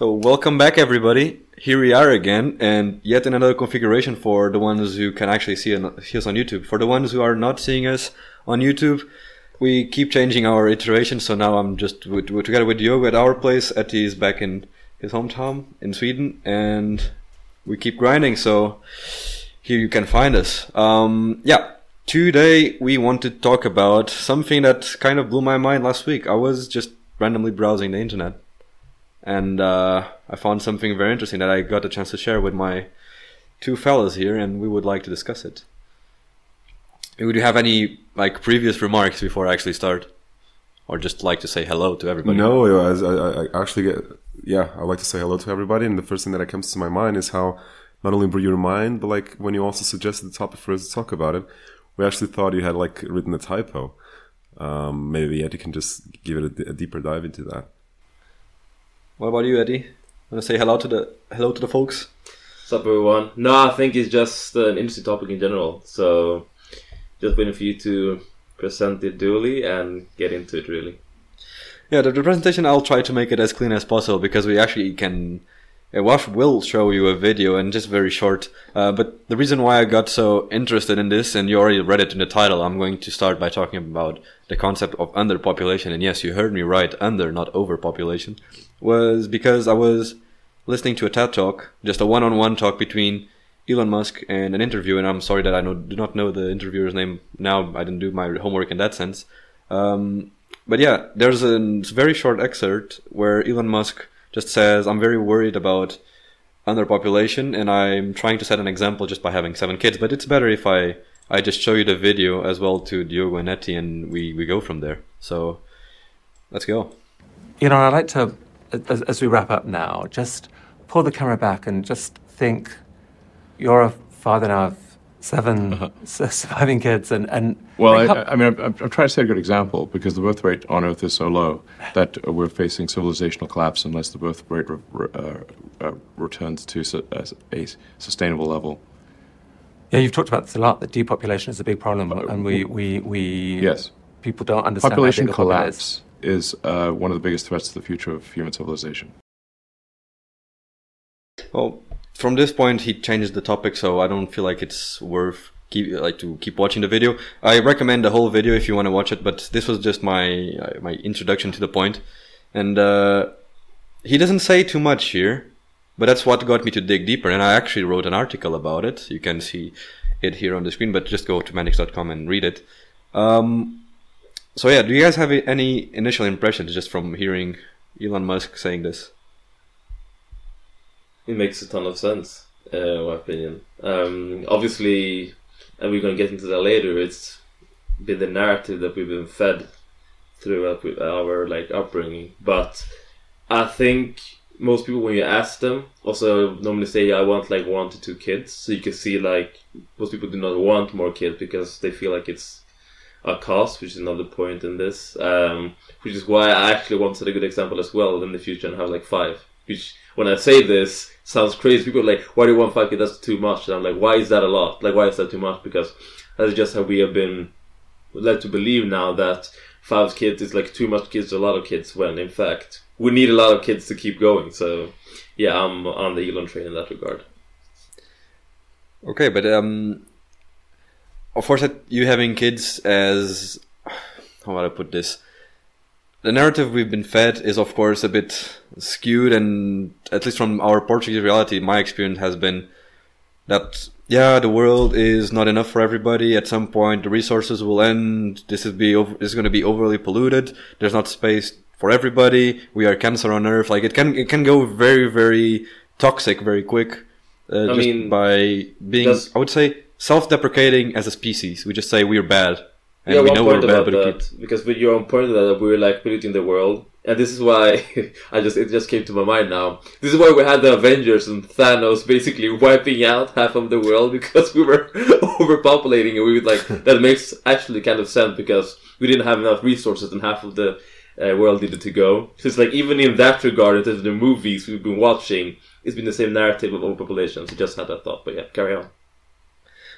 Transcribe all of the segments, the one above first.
So welcome back everybody. Here we are again and yet in another configuration for the ones who can actually see us on YouTube. For the ones who are not seeing us on YouTube, we keep changing our iterations. So now I'm just with, together with Diogo at our place. Etty is back in his hometown in Sweden and we keep grinding. So here you can find us. Um, yeah. Today we want to talk about something that kind of blew my mind last week. I was just randomly browsing the internet and uh, I found something very interesting that I got a chance to share with my two fellows here, and we would like to discuss it. Would you have any like previous remarks before I actually start, or just like to say hello to everybody? No, I, I, actually get yeah. I like to say hello to everybody, and the first thing that comes to my mind is how not only blew your mind, but like when you also suggested the topic for us to talk about it, we actually thought you had like written a typo. Um, maybe Etty can just give it a deeper dive into that. What about you, Etty? Want to say hello to the hello to the folks? What's up, everyone? No, I think it's just an interesting topic in general. So, just waiting for you to present it duly and get into it, really. Yeah, the, the presentation I'll try to make it as clean as possible because we actually can yeah, Wash will show you a video and just very short. Uh, but the reason why I got so interested in this, and you already read it in the title, I'm going to start by talking about the concept of underpopulation. And yes, you heard me right, under, not overpopulation, was because I was listening to a TED talk, just a one-on-one talk between Elon Musk and an interview. And I'm sorry that I know, do not know the interviewer's name now. I didn't do my homework in that sense. Um, but yeah, there's a very short excerpt where Elon Musk just says, I'm very worried about underpopulation and I'm trying to set an example just by having seven kids, but it's better if I, I just show you the video as well to Diogo and Etty and we, we go from there. So let's go. You know, I'd like to, as, as we wrap up now, just pull the camera back and just think you're a father now of seven uh-huh. surviving kids and and well I, I, mean I'm, I'm, trying to set a good example because the birth rate on earth is so low that uh, we're facing civilizational collapse unless the birth rate re- re- uh, uh, returns to su- a sustainable level. Yeah you've talked about this a lot that depopulation is a big problem uh, and we we, we yes. people don't understand population collapse is, uh, one of the biggest threats to the future of human civilization well from this point he changes the topic, so I don't feel like it's worth keep like to keep watching the video. I recommend the whole video if you want to watch it, but this was just my uh, my introduction to the point. and uh, he doesn't say too much here, but that's what got me to dig deeper. And I actually wrote an article about it. You can see it here on the screen, but just go to mannics.com and read it. Um, so yeah, do you guys have any initial impressions just from hearing Elon Musk saying this? it makes a ton of sense, uh, in my opinion. Um, obviously, and we're going to get into that later. It's been the narrative that we've been fed throughout our like upbringing, but I think most people when you ask them also normally say I want like one to two kids, so you can see like most people do not want more kids because they feel like it's a cost, which is another point in this. Um, which is why I actually wanted a good example as well in the future and have like five. Which when I say this, sounds crazy. People are like, why do you want five kids? That's too much. And I'm like, why is that a lot? Like, why is that too much? Because that's just how we have been led to believe now that five kids is like too much kids, a lot of kids. When in fact, we need a lot of kids to keep going. So, yeah, I'm on the Elon train in that regard. Okay, but um, of course, you having kids as how would I put this? the narrative we've been fed is of course a bit skewed and at least from our Portuguese reality, my experience has been that yeah, the world is not enough for everybody. At some point, the resources will end. This is be over, this is going to be overly polluted. There's not space for everybody. We are cancer on Earth. Like it can it can go very very toxic very quick. Uh, just mean, by being, does, I would say, self-deprecating as a species. We just say we're bad and yeah, we know we're bad, but that, because with your own point that we're like polluting the world, and this is why I just it just came to my mind now. This is why we had the Avengers and Thanos basically wiping out half of the world because we were overpopulating, and we would like that makes actually kind of sense because we didn't have enough resources, and half of the uh, world needed to go. So it's like even in that regard, in terms of the movies we've been watching, it's been the same narrative of overpopulation. So just had that thought, but yeah, carry on.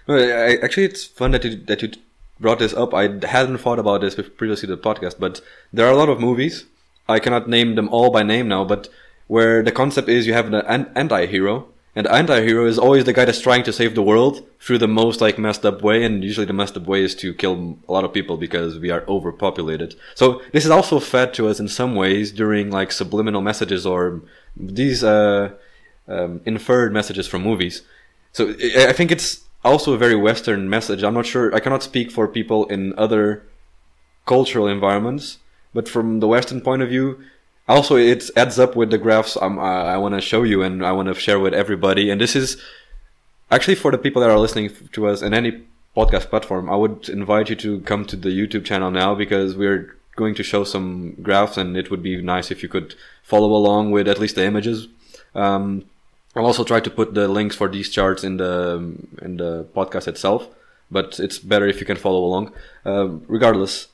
I, actually, it's fun that you that you brought this up. I hadn't thought about this previously to the podcast, but there are a lot of movies. I cannot name them all by name now, but where the concept is you have an anti-hero, and anti-hero is always the guy that's trying to save the world through the most like messed up way, and usually the messed up way is to kill a lot of people because we are overpopulated. So this is also fed to us in some ways during like subliminal messages or these uh, um, inferred messages from movies. So I think it's also a very Western message. I'm not sure. I cannot speak for people in other cultural environments, but from the Western point of view, also it adds up with the graphs I'm, i, I want to show you and I want to share with everybody. And this is actually for the people that are listening to us in any podcast platform. I would invite you to come to the YouTube channel now because we're going to show some graphs and it would be nice if you could follow along with at least the images. Um, I'll also try to put the links for these charts in the in the podcast itself, but it's better if you can follow along. Uh, regardless,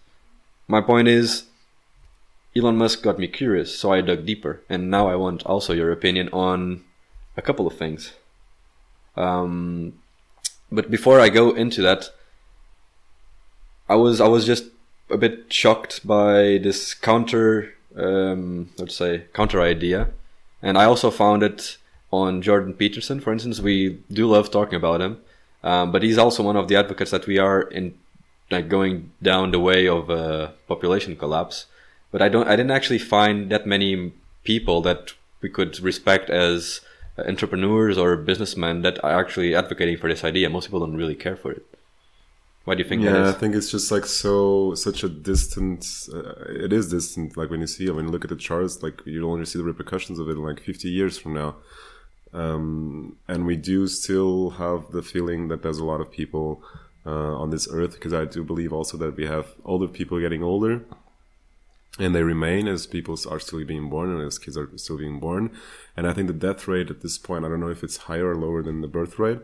my point is Elon Musk got me curious, so I dug deeper, and now I want also your opinion on a couple of things. Um, but before I go into that, I was I was just a bit shocked by this counter, um, let's say counter idea, and I also found it on Jordan Peterson, for instance. We do love talking about him, um, but he's also one of the advocates that we are in like going down the way of uh, population collapse but I don't I didn't actually find that many people that we could respect as entrepreneurs or businessmen that are actually advocating for this idea. Most people don't really care for it. Why do you think? Yeah, I think it's just like so such a distant. Uh, it is distant. Like when you see when you look at the charts, like you only see the repercussions of it in like 50 years from now. Um, and we do still have the feeling that there's a lot of people uh, on this earth because I do believe also that we have older people getting older and they remain as people are still being born and as kids are still being born. And I think the death rate at this point, I don't know if it's higher or lower than the birth rate,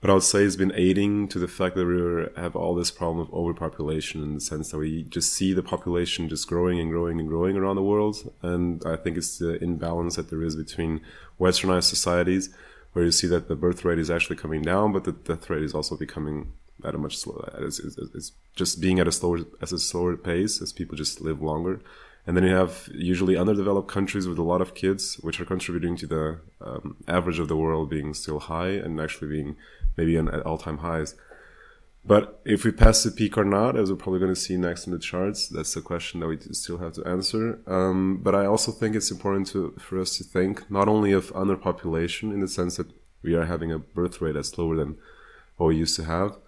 but I would say it's been aiding to the fact that we have all this problem of overpopulation in the sense that we just see the population just growing and growing and growing around the world. And I think it's the imbalance that there is between westernized societies where you see that the birth rate is actually coming down, but the death rate is also becoming at a much slower. It's, it's, it's, just being at a slower at a slower pace as people just live longer. And then you have usually underdeveloped countries with a lot of kids, which are contributing to the um, average of the world being still high and actually being maybe at all time highs. But if we pass the peak or not, as we're probably going to see next in the charts, that's the question that we still have to answer. Um, but I also think it's important to, for us to think not only of underpopulation in the sense that we are having a birth rate that's lower than what we used to have,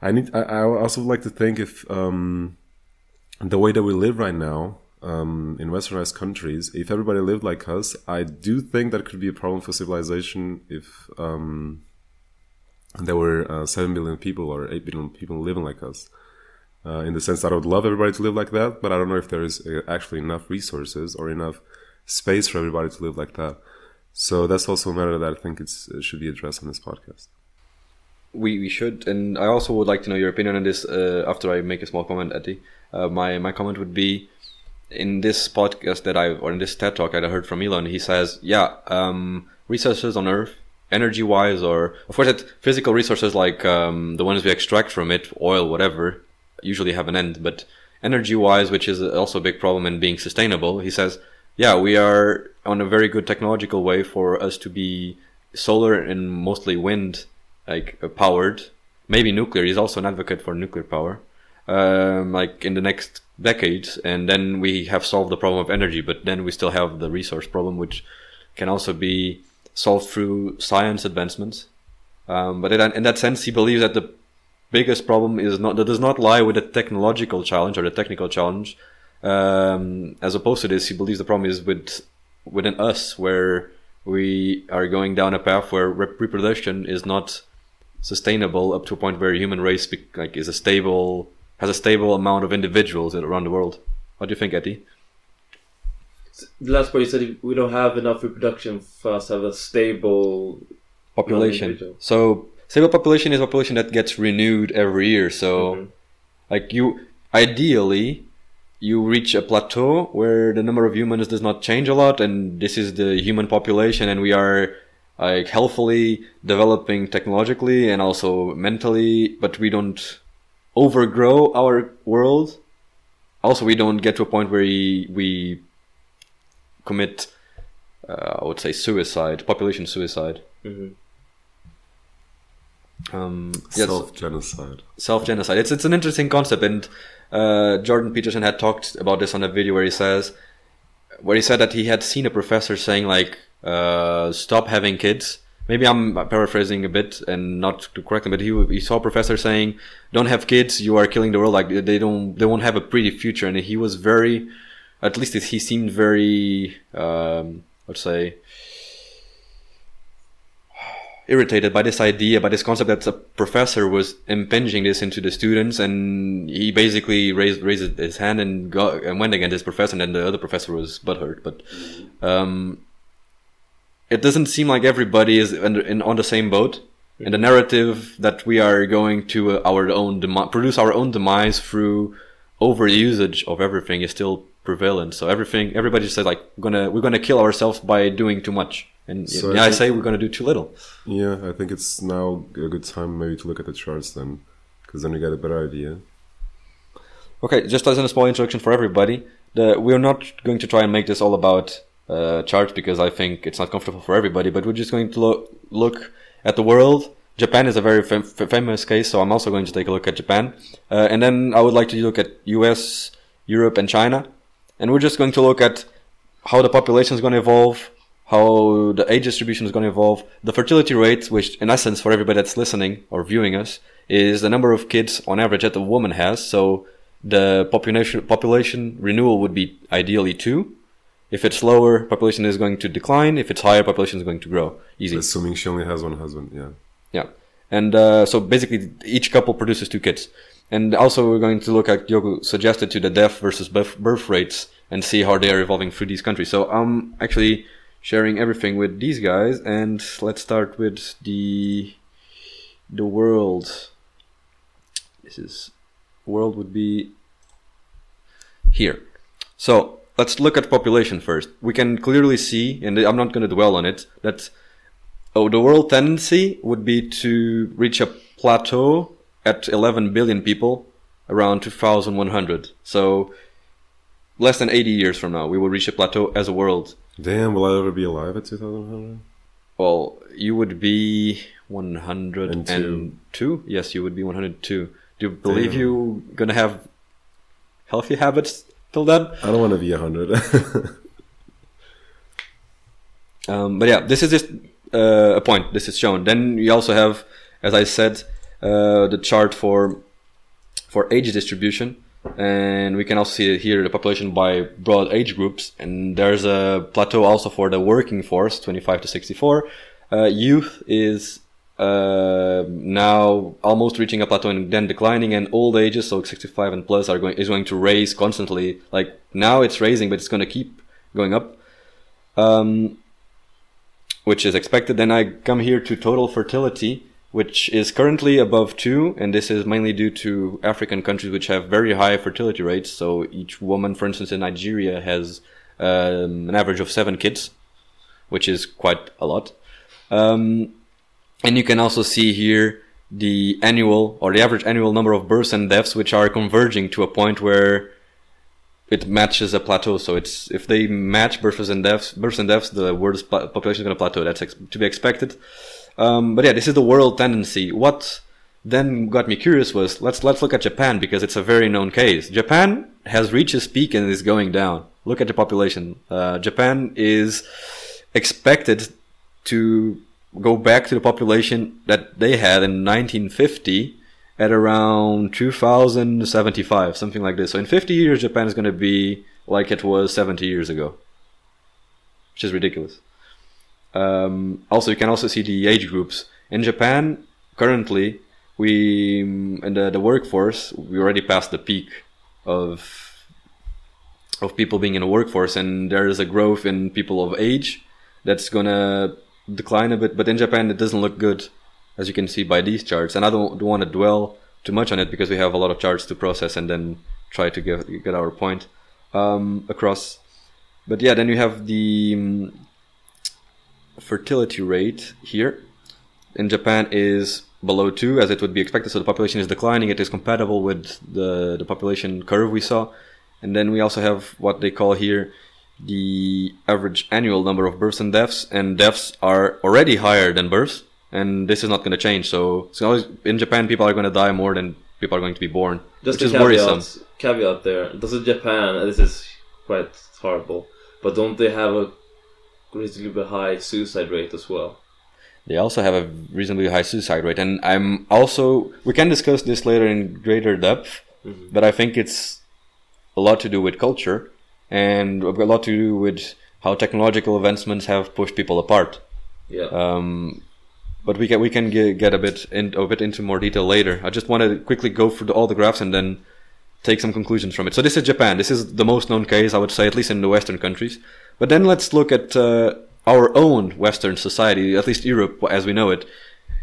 I need. I, I also like to think if um, the way that we live right now um, in westernized countries, if everybody lived like us, I do think that could be a problem for civilization if um, there were uh, seven billion people or eight billion people living like us. Uh, in the sense that I would love everybody to live like that, but I don't know if there is uh, actually enough resources or enough space for everybody to live like that. So that's also a matter that I think it should be addressed on this podcast we, we should. And I also would like to know your opinion on this uh, after I make a small comment, Eddie. Uh, my, my comment would be in this podcast that I, or in this TED talk that I heard from Elon, he says, yeah, um, resources on Earth, energy wise, or of course, that physical resources like um, the ones we extract from it, oil, whatever, usually have an end. But energy wise, which is also a big problem in being sustainable, he says, yeah, we are on a very good technological way for us to be solar and mostly wind like uh, powered. Maybe nuclear. He's also an advocate for nuclear power. Um, like in the next decades, and then we have solved the problem of energy. But then we still have the resource problem, which can also be solved through science advancements. Um, but in, that sense, he believes that the biggest problem is not that does not lie with the technological challenge or the technical challenge. Um, as opposed to this, he believes the problem is with within us, where we are going down a path where reproduction is not sustainable up to a point where human race be, like is a stable has a stable amount of individuals around the world. What do you think, Eddie? The last part you said we don't have enough reproduction for us to have a stable population. So stable population is a population that gets renewed every year. So, mm-hmm. like you, ideally, you reach a plateau where the number of humans does not change a lot, and this is the human population, and we are like healthily developing technologically and also mentally, but we don't overgrow our world. Also, we don't get to a point where we, we commit, uh, I would say, suicide, population suicide. Mhm. Um, yes, Self genocide. self genocide. It's it's an interesting concept, and uh, Jordan Peterson had talked about this on a video where he says, where he said that he had seen a professor saying like, uh, "Stop having kids." Maybe I'm paraphrasing a bit and not to correct him, but he he saw a professor saying, "Don't have kids. You are killing the world. Like they don't they won't have a pretty future." And he was very, at least he seemed very, um, let's say, irritated by this idea, by this concept that the professor was impinging this into the students, and he basically raised raised his hand and got and went against his professor, and then the other professor was butthurt. But um, it doesn't seem like everybody is in, in, on the same boat. And the narrative that we are going to uh, our own demi- produce our own demise through overusage of everything is still prevalent. So everything, everybody says like, we're gonna we're gonna kill ourselves by doing too much, and So yeah, I I say we're gonna do too little. Yeah, I think it's now a good time maybe to look at the charts then, because then you get a better idea. Okay, just as a small introduction for everybody, the, we're not going to try and make this all about uh, charts because I think it's not comfortable for everybody. But we're just going to lo- look at the world. Japan is a very fam- famous case, so I'm also going to take a look at Japan, uh, and then I would like to look at U.S., Europe, and China, and we're just going to look at how the population is going to evolve, how the age distribution is going to evolve, the fertility rate, which in essence for everybody that's listening or viewing us is the number of kids on average that a woman has. So the population population renewal would be ideally two. If it's lower, population is going to decline. If it's higher, population is going to grow. Easy. Assuming she only has one husband, yeah. Yeah. And uh, so basically, each couple produces two kids. And also, we're going to look at Diogo suggested to the death versus birth rates and see how they are evolving through these countries. So I'm actually sharing everything with these guys, and let's start with the the world. This is world would be here. So let's look at population first. We can clearly see, and I'm not going to dwell on it, that Oh, the world tendency would be to reach a plateau at 11 billion people around 2100. So less than 80 years from now, we will reach a plateau as a world. Damn, will I ever be alive at 2100? Well, you would be 102. And Yes, you would be 102. Do you believe Damn. you gonna have healthy habits till then? I don't want to be 100. Um, but yeah, this is just uh, a point. This is shown. Then you also have, as I said, uh, the chart for for age distribution, and we can also see here the population by broad age groups. And there's a plateau also for the working force, 25 to 64. Uh, youth is uh, now almost reaching a plateau and then declining, and old ages, so 65 and plus, are going is going to raise constantly. Like now it's raising, but it's going to keep going up. Um, which is expected. Then I come here to total fertility, which is currently above two, and this is mainly due to African countries which have very high fertility rates. So each woman, for instance, in Nigeria has um, an average of seven kids, which is quite a lot. Um, and you can also see here the annual or the average annual number of births and deaths, which are converging to a point where it matches a plateau. So it's if they match births and deaths, births and deaths, the world's population is going to plateau. That's ex- to be expected. Um, but yeah, this is the world tendency. What then got me curious was let's let's look at Japan because it's a very known case. Japan has reached its peak and is going down. Look at the population. Uh, Japan is expected to go back to the population that they had in 1950 at around 2075, something like this. So in 50 years, Japan is going to be like it was 70 years ago, which is ridiculous. Um, also, you can also see the age groups in Japan. Currently, we in the, the workforce we already passed the peak of of people being in the workforce, and there is a growth in people of age that's gonna decline a bit. But in Japan, it doesn't look good, as you can see by these charts. And I don't, don't want to dwell too much on it because we have a lot of charts to process and then try to get get our point um, across. But yeah, then you have the um, fertility rate here in Japan is below two, as it would be expected. So the population is declining. It is compatible with the the population curve we saw. And then we also have what they call here the average annual number of births and deaths, and deaths are already higher than births, and this is not going to change. So, so always, in Japan, people are going to die more than people are going to be born, Just which a is worrisome. caveat, caveat there. Doesn't Japan, this is quite horrible, but don't they have a reasonably high suicide rate as well? They also have a reasonably high suicide rate, and I'm also we can discuss this later in greater depth, but I think it's a lot to do with culture and a lot to do with how technological advancements have pushed people apart. Yeah. Um, but we can we can get, get a bit in, a bit into more detail later. I just want to quickly go through the, all the graphs and then take some conclusions from it. So this is Japan. This is the most known case, I would say, at least in the Western countries. But then let's look at uh, our own Western society, at least Europe as we know it.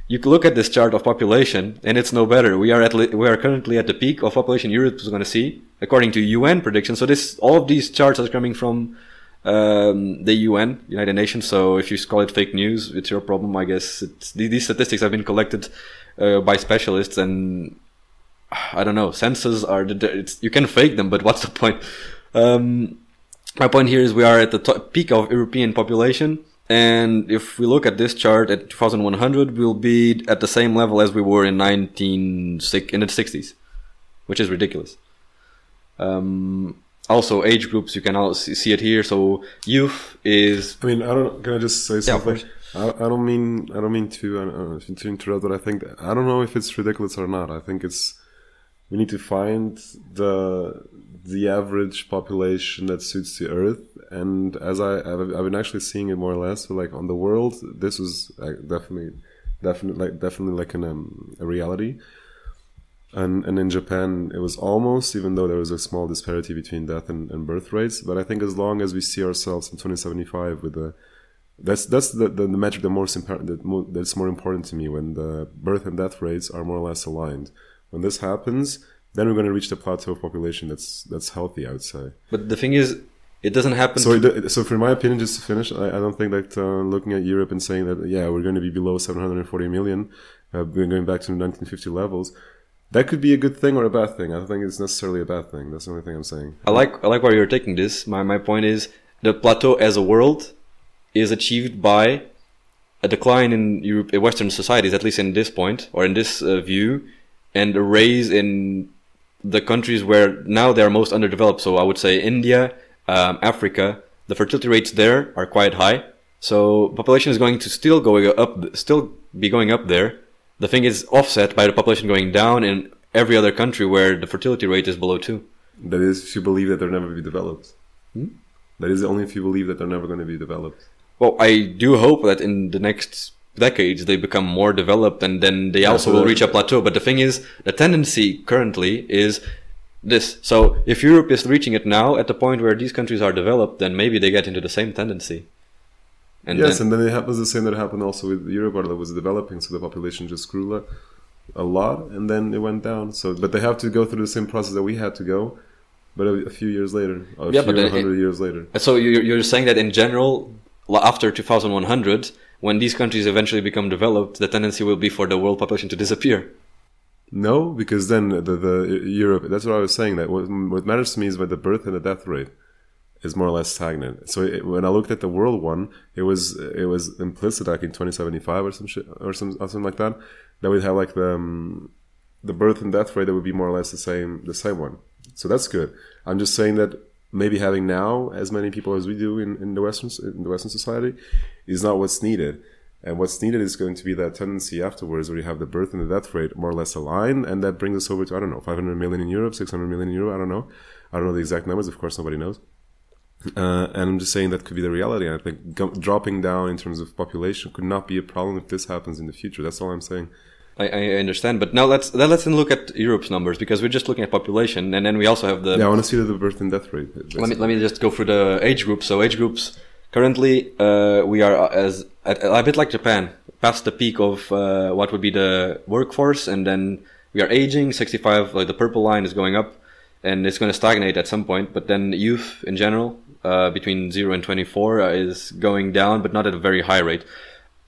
You look at this chart of population, and it's no better. We are at we are currently at the peak of population Europe is going to see, according to UN predictions. So this all of these charts are coming from um, the UN, United Nations. So if you call it fake news, it's your problem, I guess. It's, these statistics have been collected uh, by specialists, and I don't know. Census are you can fake them, but what's the point? Um, my point here is we are at the top peak of European population, and if we look at this chart at 2100, we'll be at the same level as we were in 19 in the 60s, which is ridiculous. Um, also, age groups you can also see it here. So youth is I mean, I don't. Can I just say something? I, I don't mean. I don't mean to uh, to interrupt, but I think I don't know if it's ridiculous or not. I think it's we need to find the the average population that suits the Earth. And as I I've, I've been actually seeing it more or less. So like on the world, this was uh, definitely definitely like definitely like an, um, a reality. And, and in Japan, it was almost, even though there was a small disparity between death and, and birth rates. But I think as long as we see ourselves in 2075 with the, that's that's the, the, the metric that most that mo- that's more important to me when the birth and death rates are more or less aligned. When this happens, then we're going to reach the plateau of population that's that's healthy. I would say. But the thing is, it doesn't happen. So, it- so for my opinion, just to finish, I, I don't think that uh, looking at Europe and saying that yeah we're going to be below 740 million, uh, we're going back to 1950 levels, that could be a good thing or a bad thing. I don't think it's necessarily a bad thing. That's the only thing I'm saying. I like I like where you're taking this. My my point is the plateau as a world is achieved by a decline in Europe, Western societies, at least in this point or in this uh, view, and a raise in the countries where now they are most underdeveloped. So I would say India, um, Africa. The fertility rates there are quite high. So population is going to still going up, still be going up there. The thing is offset by the population going down in every other country where the fertility rate is below two. That is if you believe that they'll never going to be developed. Hmm? That is only if you believe that they're never going to be developed. Well, I do hope that in the next decades they become more developed and then they also so will reach a plateau. But the thing is, the tendency currently is this. So if Europe is reaching it now at the point where these countries are developed, then maybe they get into the same tendency. And yes, then, and then it happens the same that happened also with Europe, where it was developing, so the population just grew a- a lot, and then it went down. So, but they have to go through the same process that we had to go, but a, a few years later, a Yeah, few it- uh, hundred years later. Uh, so you're, you're saying that in general, after 2100, when these countries eventually become developed, the tendency will be for the world population to disappear. No, because then the, the Europe. That's what I was saying. That what, what matters to me is that the birth and the death rate is more or less stagnant. So it, when I looked at the world one, it was it was implicit like in 2075 or some shit or some or something like that. That we'd have like the um, the birth and death rate that would be more or less the same the same one. So that's good. I'm just saying that maybe having now as many people as we do in, in the western in the western society is not what's needed. And what's needed is going to be that tendency afterwards where you have the birth and the death rate more or less aligned, and that brings us over to I don't know 500 million in Europe, 600 million in Europe. I don't know. I don't know the exact numbers. Of course, nobody knows. Uh, and I'm just saying that could be the reality. I think go- dropping down in terms of population could not be a problem if this happens in the future. That's all I'm saying. I, I understand, but now let's then let's then look at Europe's numbers because we're just looking at population, and then we also have the Yeah, I want to see the birth and death rate. let me let me just go through the age groups. So age groups currently uh, we are as at, a bit like Japan, past the peak of uh, what would be the workforce, and then we are aging. Sixty five, like the purple line, is going up, and it's going to stagnate at some point. But then youth in general, uh, between zero and twenty four, uh, is going down, but not at a very high rate.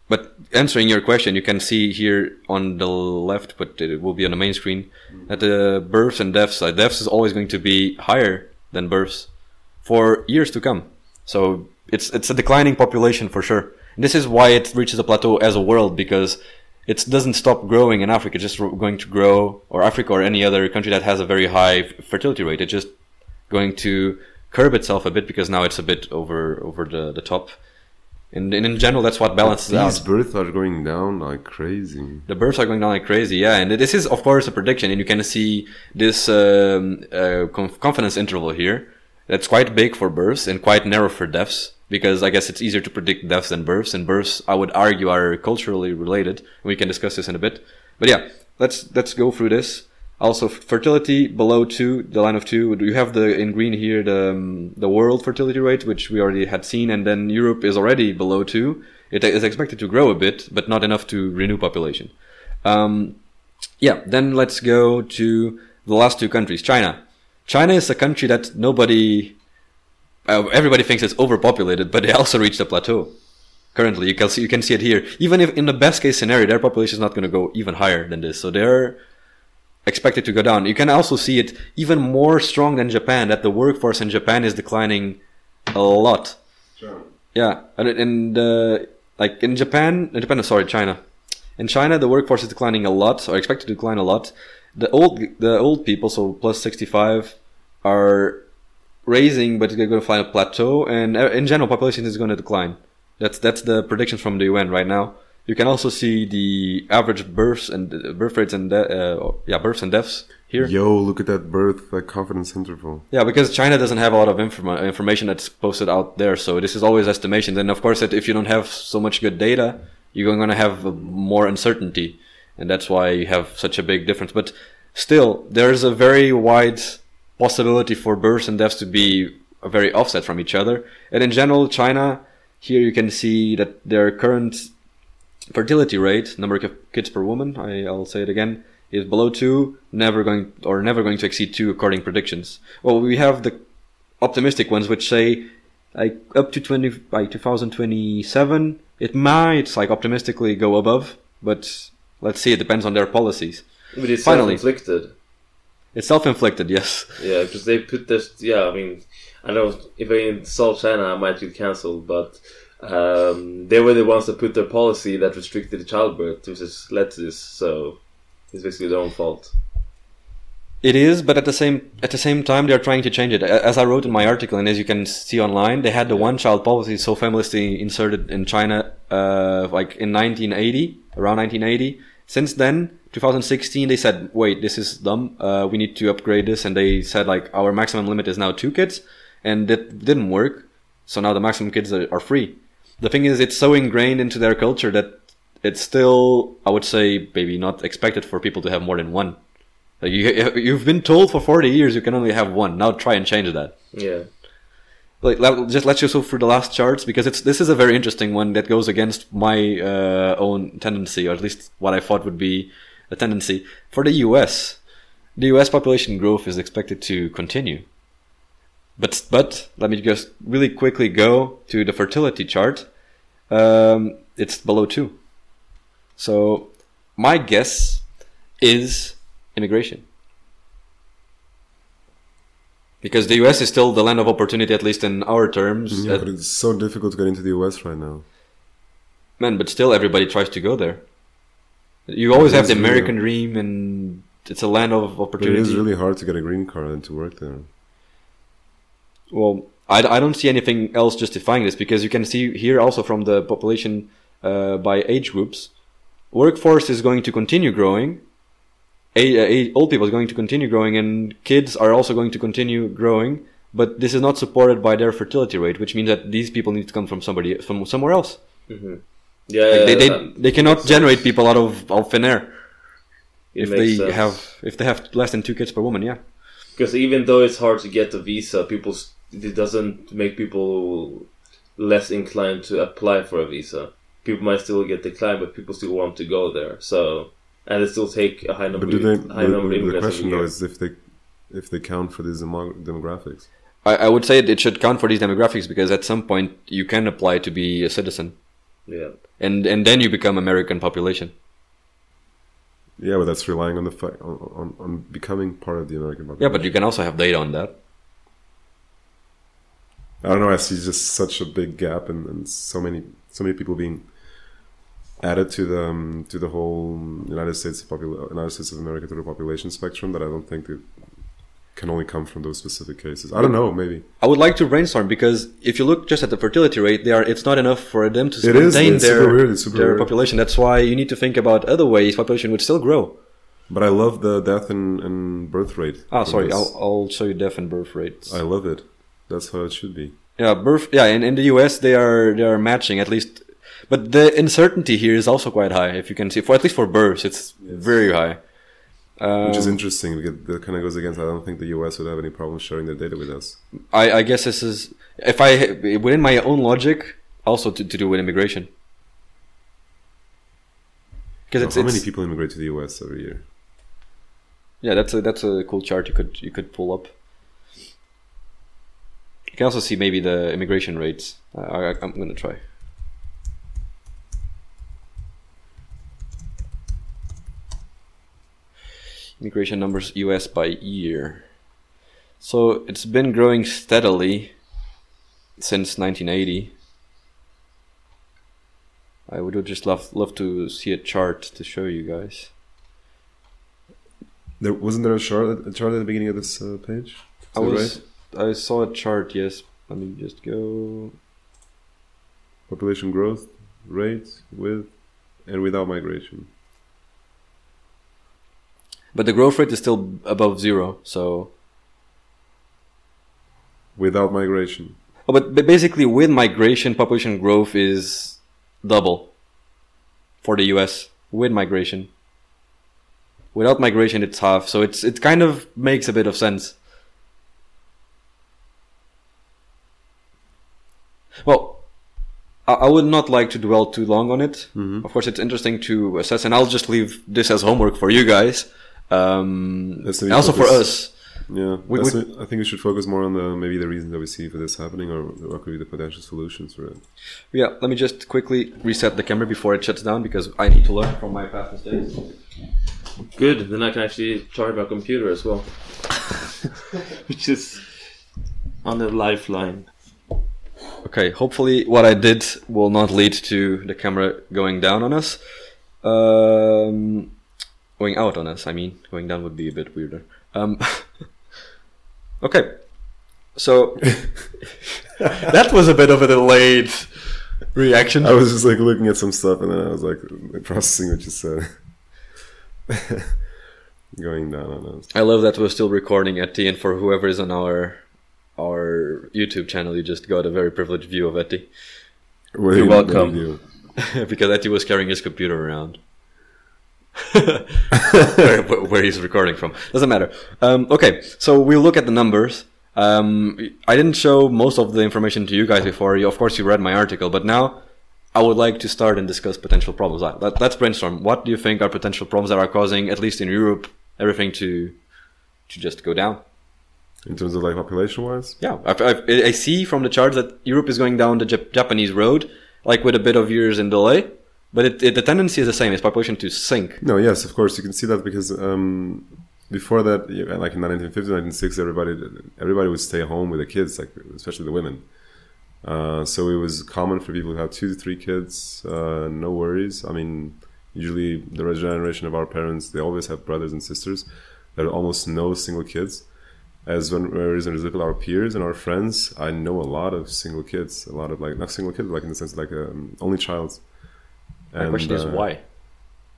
But answering your question, you can see here on the left, but it will be on the main screen, that the births and deaths, uh, deaths is always going to be higher than births for years to come. So it's it's a declining population for sure. And this is why it reaches a plateau as a world because it doesn't stop growing in Africa. It's just going to grow, or Africa or any other country that has a very high fertility rate. It's just going to curb itself a bit because now it's a bit over over the, the top. And, and in general, that's what balances These out. births are going down like crazy. The births are going down like crazy, yeah. And this is, of course, a prediction, and you can see this um, uh, conf- confidence interval here. That's quite big for births and quite narrow for deaths, because I guess it's easier to predict deaths than births. And births, I would argue, are culturally related. We can discuss this in a bit. But yeah, let's let's go through this. Also, fertility below two, the line of two. You have the in green here the um, the world fertility rate, which we already had seen, and then Europe is already below two. It is expected to grow a bit, but not enough to renew population. Um, yeah, then let's go to the last two countries. China. China is a country that nobody, uh, everybody thinks it's overpopulated, but they also reached a plateau. Currently, you can see you can see it here. Even if in the best case scenario, their population is not going to go even higher than this, so they're expected to go down. You can also see it even more strong than Japan. That the workforce in Japan is declining a lot. Sure. Yeah, and and uh, like in Japan, in Japan, sorry, China. In China, the workforce is declining a lot, or expected to decline a lot. The old, the old people, so plus sixty five, are raising, but they're going to find a plateau, and uh, in general, population is going to decline. That's that's the predictions from the UN right now. You can also see the average births and uh, birth rates and de- uh, yeah, births and deaths here. Yo, look at that birth like confidence interval. Yeah, because China doesn't have a lot of informa- information that's posted out there, so this is always estimations. And of course, that if you don't have so much good data, you're going to have uh, more uncertainty, and that's why you have such a big difference. But still, there's a very wide possibility for births and deaths to be very offset from each other. And in general, China here you can see that their current fertility rate, number of kids per woman, I, I'll say it again, is below two, never going or never going to exceed two according predictions. Well, we have the optimistic ones which say like up to 20 by 2027 it might like optimistically go above, but let's see. It depends on their policies. But it's Finally. self-inflicted. It's self-inflicted, yes. Yeah, because they put this. Yeah, I mean, I know if I insult China, I might get cancelled, but um, they were the ones that put their policy that restricted childbirth, which has led to this. So it's basically their own fault. It is, but at the same at the same time, they're trying to change it. As I wrote in my article, and as you can see online, they had the one-child policy so famously inserted in China, uh, like in 1980, around 1980. Since then, 2016, they said, "Wait, this is dumb. Uh, we need to upgrade this." And they said, like, our maximum limit is now two kids, and that didn't work. So now the maximum kids are, are free. The thing is, it's so ingrained into their culture that it's still, I would say, maybe not expected for people to have more than one. Like you, you've been told for 40 years you can only have one. Now try and change that. Yeah. Like, just let's just go through the last charts because it's this is a very interesting one that goes against my uh, own tendency, or at least what I thought would be a tendency for the U.S. The U.S. population growth is expected to continue, but but let me just really quickly go to the fertility chart. Um, it's below two. So my guess is immigration. Because the US is still the land of opportunity, at least in our terms. Yeah, but it's so difficult to get into the US right now. man, but still everybody tries to go there. You always have the American dream, and it's a land of But it opportunity. is really hard to get a green card and to work there. Well, I, I don't see anything else justifying this because you can see here also from the population uh, by age groups, workforce is going to continue growing. A, a, old people is going to continue growing, and kids are also going to continue growing. But this is not supported by their fertility rate, which means that these people need to come from somebody from somewhere else. Mm-hmm. Yeah. Like, they, they, that they cannot generate sense. people out of, of thin air It if they sense. have if they have less than two kids per woman. Yeah. Because even though it's hard to get the visa, people it doesn't make people less inclined to apply for a visa. People might still get declined, but people still want to go there. So and it still take a high number. But do they? high The, number of the question though is if they if they count for these demo- demographics. I, I would say it should count for these demographics because at some point you can apply to be a citizen, Yeah. and and then you become American population. Yeah, but that's relying on the fa- on, on on becoming part of the American population. Yeah, but you can also have data on that. I don't know. I see just such a big gap and, and so many so many people being added to the um, to the whole United States United States of America to the population spectrum that I don't think it can only come from those specific cases. I don't know. Maybe I would like to brainstorm because if you look just at the fertility rate, they are it's not enough for them to It is, it's their super weird, their weird. population. That's why you need to think about other ways population would still grow. But I love the death and, and birth rate. Ah, sorry. I'll, I'll show you death and birth rates. I love it. That's how it should be. Yeah, birth. Yeah, in, in the US they are they are matching at least, but the uncertainty here is also quite high. If you can see, for at least for births, it's very high. Um, Which is interesting because that kind of goes against. I don't think the US would have any problem sharing their data with us. I, I guess this is if I within my own logic also to, to do with immigration because So it's, how it's many people immigrate to the US every year? yeah that's a that's a cool chart you could you could pull up. You can also see maybe the immigration rates. Uh, I, I'm gonna try. Immigration numbers US by year. So it's been growing steadily since 1980. I would just love love to see a chart to show you guys. There wasn't there a chart, a chart at the beginning of this uh, page. I Is that was I saw a chart. Yes, let me just go. Population growth rates with and without migration. But the growth rate is still above zero. So, Without migration. oh, but, but basically, with migration, population growth is double for the U.S. With migration, without migration, it's half. So it's it kind of makes a bit of sense. Well, I, I would not like to dwell too long on it. Of course, it's interesting to assess, and I'll just leave this as homework for you guys, um, That's and also for us. Yeah, We- that's we- it. I think we should focus more on the maybe the reasons that we see for this happening, or what could be the potential solutions for it. Yeah, let me just quickly reset the camera before it shuts down because I need to learn from my past mistakes. Good. Then I can actually charge my computer as well, which is on the lifeline. Okay, hopefully what I did will not lead to the camera going down on us. Um, going out on us, I mean. Going down would be a bit weirder. Um, okay, so that was a bit of a delayed reaction. I was just like looking at some stuff, and then I was like processing what you said. Going down on us. I love that we're still recording Etty, and for whoever is on our our YouTube channel, you just got a very privileged view of Etty do You're you- welcome. you because Etty was carrying his computer around. where, where he's recording from doesn't matter. Um, okay, so we'll look at the numbers. Um, I didn't show most of the information to you guys before. You, of course, you read my article, but now I would like to start and discuss potential problems. Uh, Let, let's brainstorm. What do you think are potential problems that are causing, at least in Europe, everything to to just go down? In terms of like population wise, Yeah, I, I, I see from the charts that Europe is going down the Jap- Japanese road, like with a bit of years in delay. But it, it, the tendency is the same: it's population to sink. no, yes, of course you can see that because um, before that, like in the 1950s, 1960s, everybody everybody would stay home with the kids, like especially the women. Uh, so it was common for people to have two to three kids, uh, no worries. I mean, usually the generation of our parents, they always have brothers and sisters. There are almost no single kids. As when when we look at our peers and our friends, I know a lot of single kids, a lot of like not single kids, like in the sense like um, only child. My question is uh, why?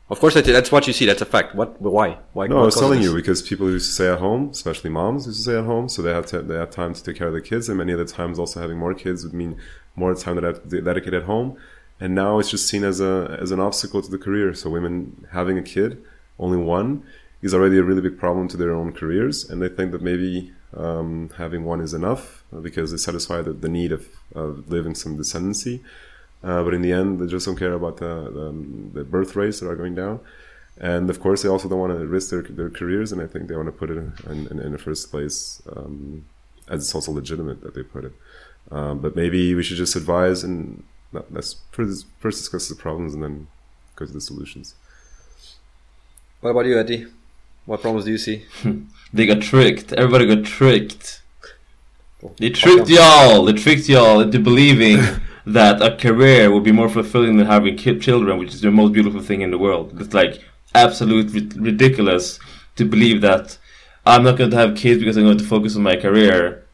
Of course, that, that's what you see. That's a fact. What? Why? Why? No, I was telling this? you because people used to stay at home, especially moms used to stay at home, so they have to, they have time to take care of the kids, and many of the times also having more kids would mean more time that they have to dedicate at home. And now it's just seen as a as an obstacle to the career. So women having a kid, only one, is already a really big problem to their own careers, and they think that maybe um, having one is enough uh, because they satisfy the, the need of, of living some descendancy. Uh, but in the end, they just don't care about the, the, the birth rates that are going down. And of course, they also don't want to risk their, their careers, and I think they want to put it in, in, in the first place um, as it's also legitimate that they put it. Um, but maybe we should just advise and let's first discuss the problems and then go to the solutions. What about you, Eddie? What problems do you see? They got tricked. Everybody got tricked. Oh, they tricked y'all. They tricked y'all into believing that a career would be more fulfilling than having ki- children, which is the most beautiful thing in the world. It's like absolute ri- ridiculous to believe that I'm not going to have kids because I'm going to focus on my career.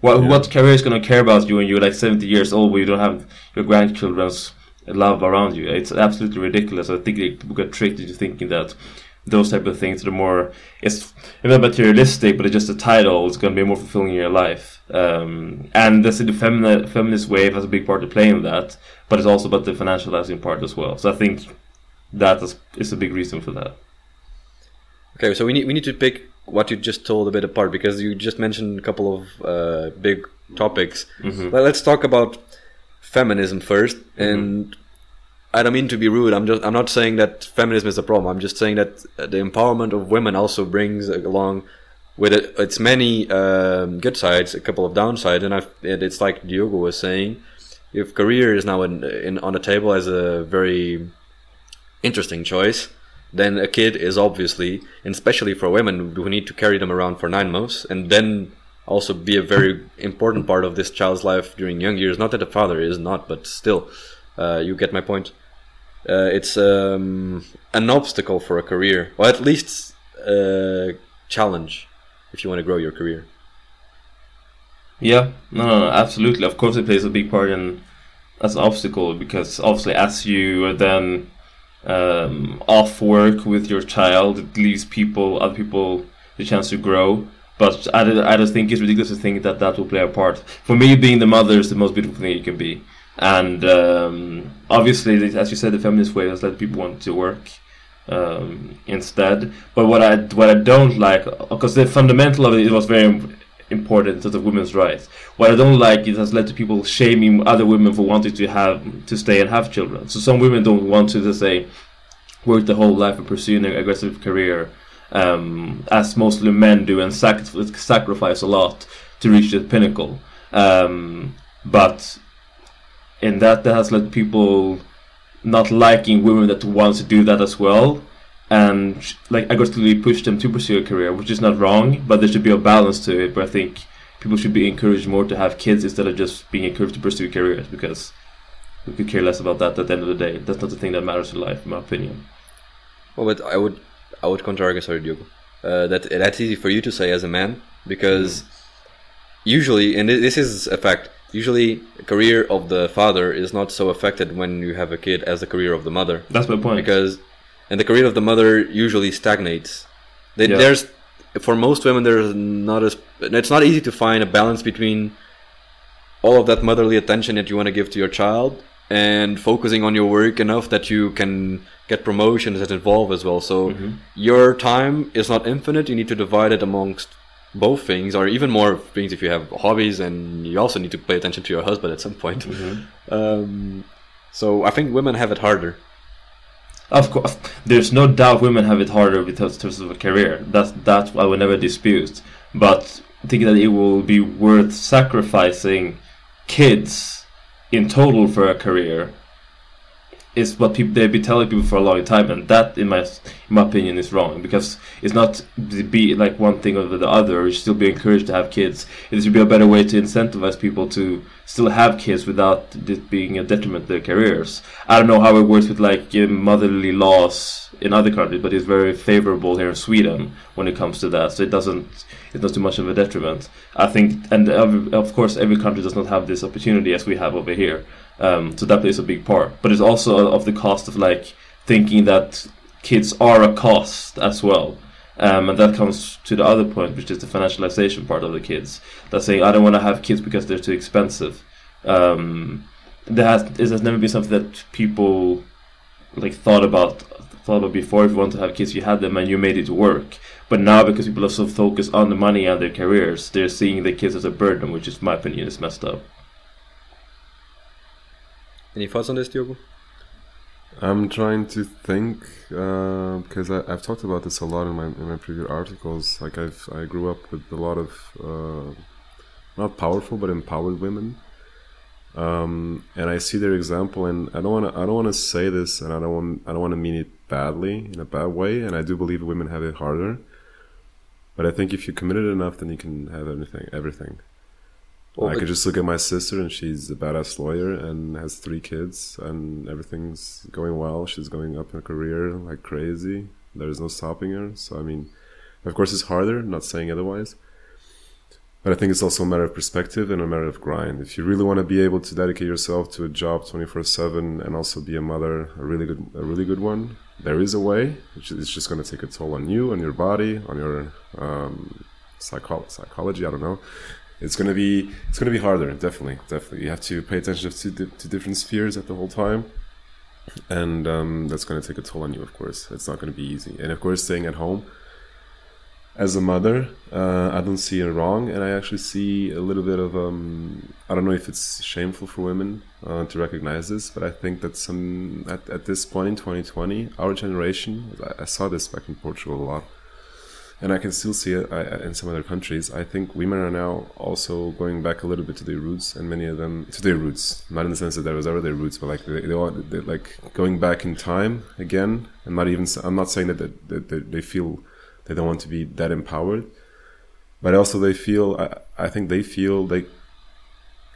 What Yeah. what career is going to care about you when you're like 70 years old, when you don't have your grandchildren's love around you? It's absolutely ridiculous. I think people get tricked into thinking that those type of things are more it's not materialistic, but it's just a title. It's going to be more fulfilling in your life. Um, and the feminist feminist wave has a big part to play in that, but it's also about the financializing part as well. So I think that is, is a big reason for that. Okay, so we need we need to pick what you just told a bit apart because you just mentioned a couple of uh, big topics. Mhm. Let- Let's talk about feminism 1st and I don't mean to be rude. I'm just I'm not saying that feminism is a problem. I'm just saying that the empowerment of women also brings along with it its many um, good sides, a couple of downsides, and I've, it, it's like Diogo was saying, if career is now in, in on the table as a very interesting choice, then a kid is obviously, and especially for women who need to carry them around for nine months, and then also be a very important part of this child's life during young years. Not that the father is not, but still, uh, you get my point. Uh, it's um, an obstacle for a career, or at least a challenge if you want to grow your career. Yeah, no, no, absolutely. Of course, it plays a big part in as an obstacle because obviously, as you are then um, off work with your child, it leaves people, other people, the chance to grow. But I, I just think it's ridiculous to think that that will play a part. For me, being the mother is the most beautiful thing you can be. And um, obviously, as you said, the feminist way has led people want to work um, instead. But what I what I don't like, because the fundamental of it, was very important terms of women's rights. What I don't like is it has led to people shaming other women for wanting to have to stay and have children. So some women don't want to, let's say, work their whole life and pursue an aggressive career, um, as mostly men do, and sac- sacrifice a lot to reach the pinnacle. Um, but in that, that has led people not liking women that want to do that as well and like aggressively push them to pursue a career, which is not wrong, but there should be a balance to it. But I think people should be encouraged more to have kids instead of just being encouraged to pursue careers because we could care less about that at the end of the day. That's not the thing that matters in life, in my opinion. Well, but I would I would counter sorry, Diogo. Uh, that that's easy for you to say as a man because usually, and this is a fact. Usually, the career of the father is not so affected when you have a kid as the career of the mother That's my point. because, and the career of the mother usually stagnates. They, Yeah. There's for most women there's not as it's not easy to find a balance between all of that motherly attention that you want to give to your child and focusing on your work enough that you can get promotions that involve as well. So Mhm. your time is not infinite. You need to divide it amongst both things, or even more things if you have hobbies, and you also need to pay attention to your husband at some point. Um, so I think women have it harder. Of course, there's no doubt women have it harder because in terms of a career. That's that's I would never dispute. But thinking that it will be worth sacrificing kids in total for a career is what people they've been telling people for a long time, and that, in my in my opinion, is wrong because it's not to be like one thing over the other. You should still be encouraged to have kids. It should be a better way to incentivize people to still have kids without it being a detriment to their careers. I don't know how it works with like motherly laws in other countries, but it's very favorable here in Sweden when it comes to that. So it doesn't it's not too much of a detriment. I think, and of course, every country does not have this opportunity as we have over here. Um, so that plays a big part. But it's also of the cost of like thinking that kids are a cost as well. Um, and that comes to the other point, which is the financialization part of the kids. That's saying I don't want to have kids because they're too expensive. Um, there has it has never been something that people like thought about thought about before. If you want to have kids, you had them and you made it work. But now, because people are so focused on the money and their careers, they're seeing the kids as a burden, which is, in my opinion, is messed up. Any thoughts on this, Diogo? I'm trying to think uh, because I, I've talked about this a lot in my in my previous articles. Like I've I grew up with a lot of uh, not powerful but empowered women, um, and I see their example. And I don't want to I don't want to say this, and I don't want I don't want to mean it badly in a bad way. And I do believe women have it harder, but I think if you're committed enough, then you can have anything everything. Well, I could just look at my sister, and she's a badass lawyer and has three kids, and everything's going well. She's going up in her career like crazy. There's no stopping her. So I mean, of course, it's harder. Not saying otherwise, but I think it's also a matter of perspective and a matter of grind. If you really want to be able to dedicate yourself to a job twenty four seven and also be a mother, a really good, a really good one, there is a way. It's it's just going to take a toll on you, on your body, on your um, psycho- psychology. I don't know it's gonna be it's gonna be harder definitely definitely. You have to pay attention to, to different spheres at the whole time. And um, that's gonna take a toll on you of course. It's not gonna be easy. And of course staying at home. As a mother uh, i don't see it wrong. And i actually see a little bit of um, i don't know if it's shameful for women uh, to recognize this but i think that some at, at this point in 2020 our generation I, I saw this back in portugal a lot and I can still see it in some other countries. I think women are now also going back a little bit to their roots, and many of them to their roots, not in the sense that there was ever their roots, but like they, they they like going back in time again. And not even I'm not saying that, that they feel they don't want to be that empowered, but also they feel I, I think they feel they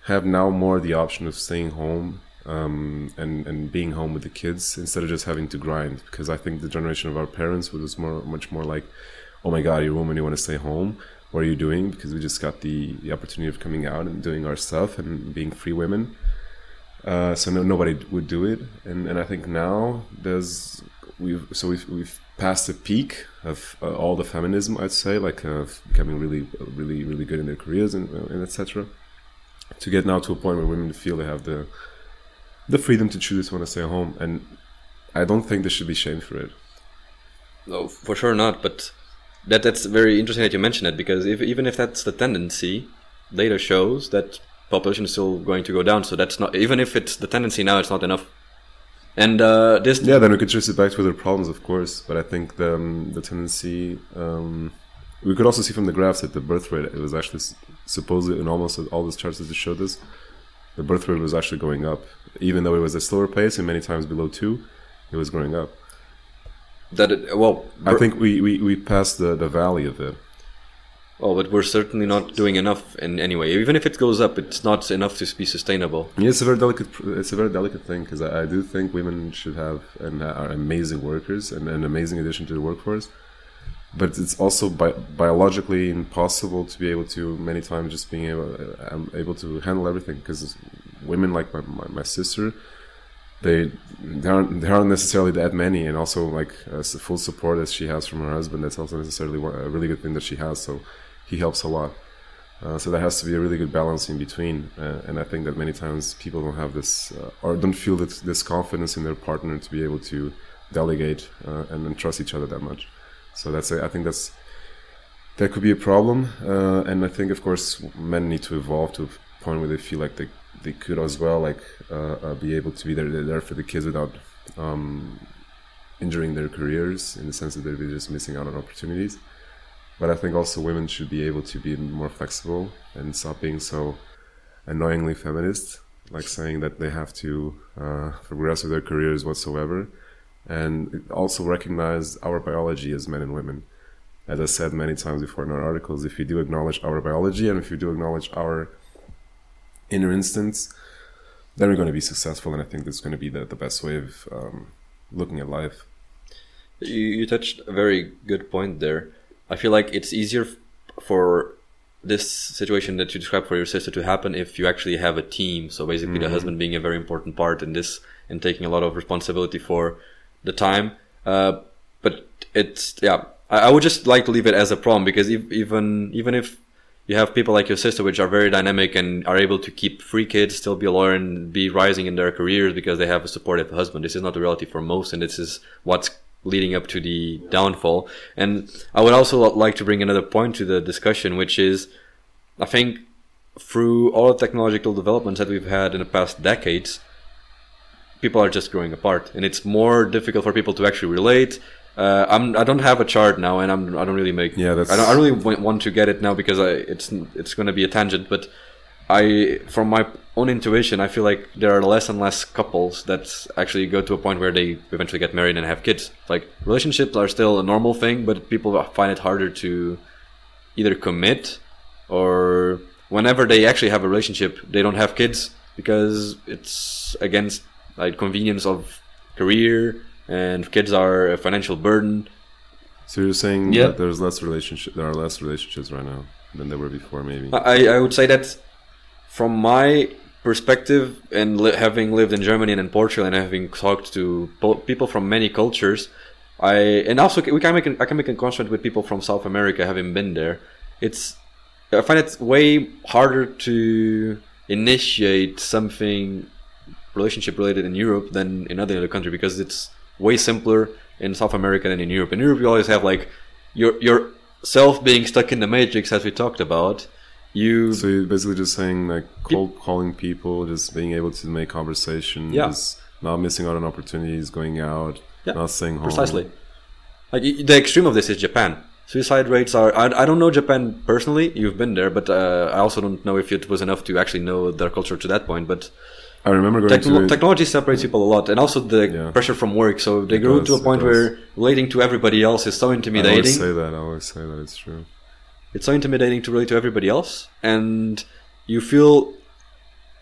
have now more the option of staying home um, and and being home with the kids instead of just having to grind. Because I think the generation of our parents was more much more like oh my god, you're a woman, you want to stay home. What are you doing? Because we just got the, the opportunity of coming out and doing our stuff and being free women. Uh, so no, nobody would do it, and and I think now there's we've so we've we've passed the peak of uh, all the feminism. I'd say like uh, becoming really really really good in their careers and, and etc. To get now to a point where women feel they have the the freedom to choose when to stay home, and I don't think they should be shamed for it. No, for sure not. But that that's very interesting that you mention it because if, even if that's the tendency, data shows that population is still going to go down. So that's not even if it's the tendency now, it's not enough. And uh, this Yeah, then we could trace it back to other problems, of course. But I think the um, the tendency um, we could also see from the graphs that the birth rate it was actually supposedly in almost all those charts that showed this, the birth rate was actually going up, even though it was a slower pace and many times below two, it was going up. That it, well, I think we, we, we passed the, the valley of it. well, but we're certainly not doing enough in any way. Even if it goes up, it's not enough to be sustainable. Yeah, it's a very delicate. It's a very delicate thing because I, I do think women should have and are amazing workers and an amazing addition to the workforce. But it's also bi- biologically impossible to be able to many times just being able um, able to handle everything because women like my, my, my sister, they they aren't they aren't necessarily that many and also like uh, full support that she has from her husband. That's also necessarily a really good thing that she has. So he helps a lot. Uh, so there has to be a really good balance in between, uh, and I think that many times people don't have this uh, or don't feel this, confidence in their partner to be able to delegate uh, and, and trust each other that much. So that's a, I think that's that could be a problem, uh, and I think of course men need to evolve to a point where they feel like they they could as well like uh, uh, be able to be there there for the kids without um, injuring their careers in the sense that they're just missing out on opportunities. But I think also women should be able to be more flexible and stop being so annoyingly feminist, like saying that they have to uh, progress with their careers whatsoever, and also recognize our biology as men and women. As I said many times before in our articles, if you do acknowledge our biology and if you do acknowledge our inner instance, then we're going to be successful, and I think that's going to be the, the best way of um, looking at life. You, you touched a very good point there. I feel like it's easier for this situation that you described for your sister to happen if you actually have a team. So basically, the husband being a very important part in this and taking a lot of responsibility for the time. Uh, but it's yeah, I, I would just like to leave it as a problem because if, even even if you have people like your sister, which are very dynamic and are able to keep free kids, still be a lawyer and be rising in their careers because they have a supportive husband. This is not the reality for most, and this is what's leading up to the downfall. And I would also like to bring another point to the discussion, which is, I think, through all the technological developments that we've had in the past decades, people are just growing apart, and it's more difficult for people to actually relate. Uh, I'm I don't have a chart now, and I'm I don't really make Yeah, that's- I don't, I really want to get it now because I it's it's going to be a tangent, but I from my own intuition, I feel like there are less and less couples that actually go to a point where they eventually get married and have kids. Like relationships are still a normal thing, but people find it harder to either commit or whenever they actually have a relationship, they don't have kids because it's against like convenience of career and kids are a financial burden. So you're saying Yeah. that there's less relationship. There are less relationships right now than there were before, maybe. I, I would say that from my perspective and li- having lived in Germany and in Portugal and having talked to po- people from many cultures, I and also we can make an, I can make a contrast with people from South America having been there. It's I find it way harder to initiate something relationship related in Europe than in other country because it's way simpler in South America than in Europe. In Europe, you always have like your yourself being stuck in the matrix, as we talked about. You So you're basically just saying like cold calling people, just being able to make conversation, Yeah. not missing out on opportunities, going out, Yeah, not staying home. precisely. Like the extreme of this is Japan. Suicide rates are. I, I don't know Japan personally. You've been there, but uh, I also don't know if it was enough to actually know their culture to that point. But I remember going techno- to technology separates people a lot, and also the Yeah. pressure from work. So they It grew does, to a point where relating to everybody else is so I intimidating. always say that. I always say that. It's true. it's so intimidating to relate to everybody else and you feel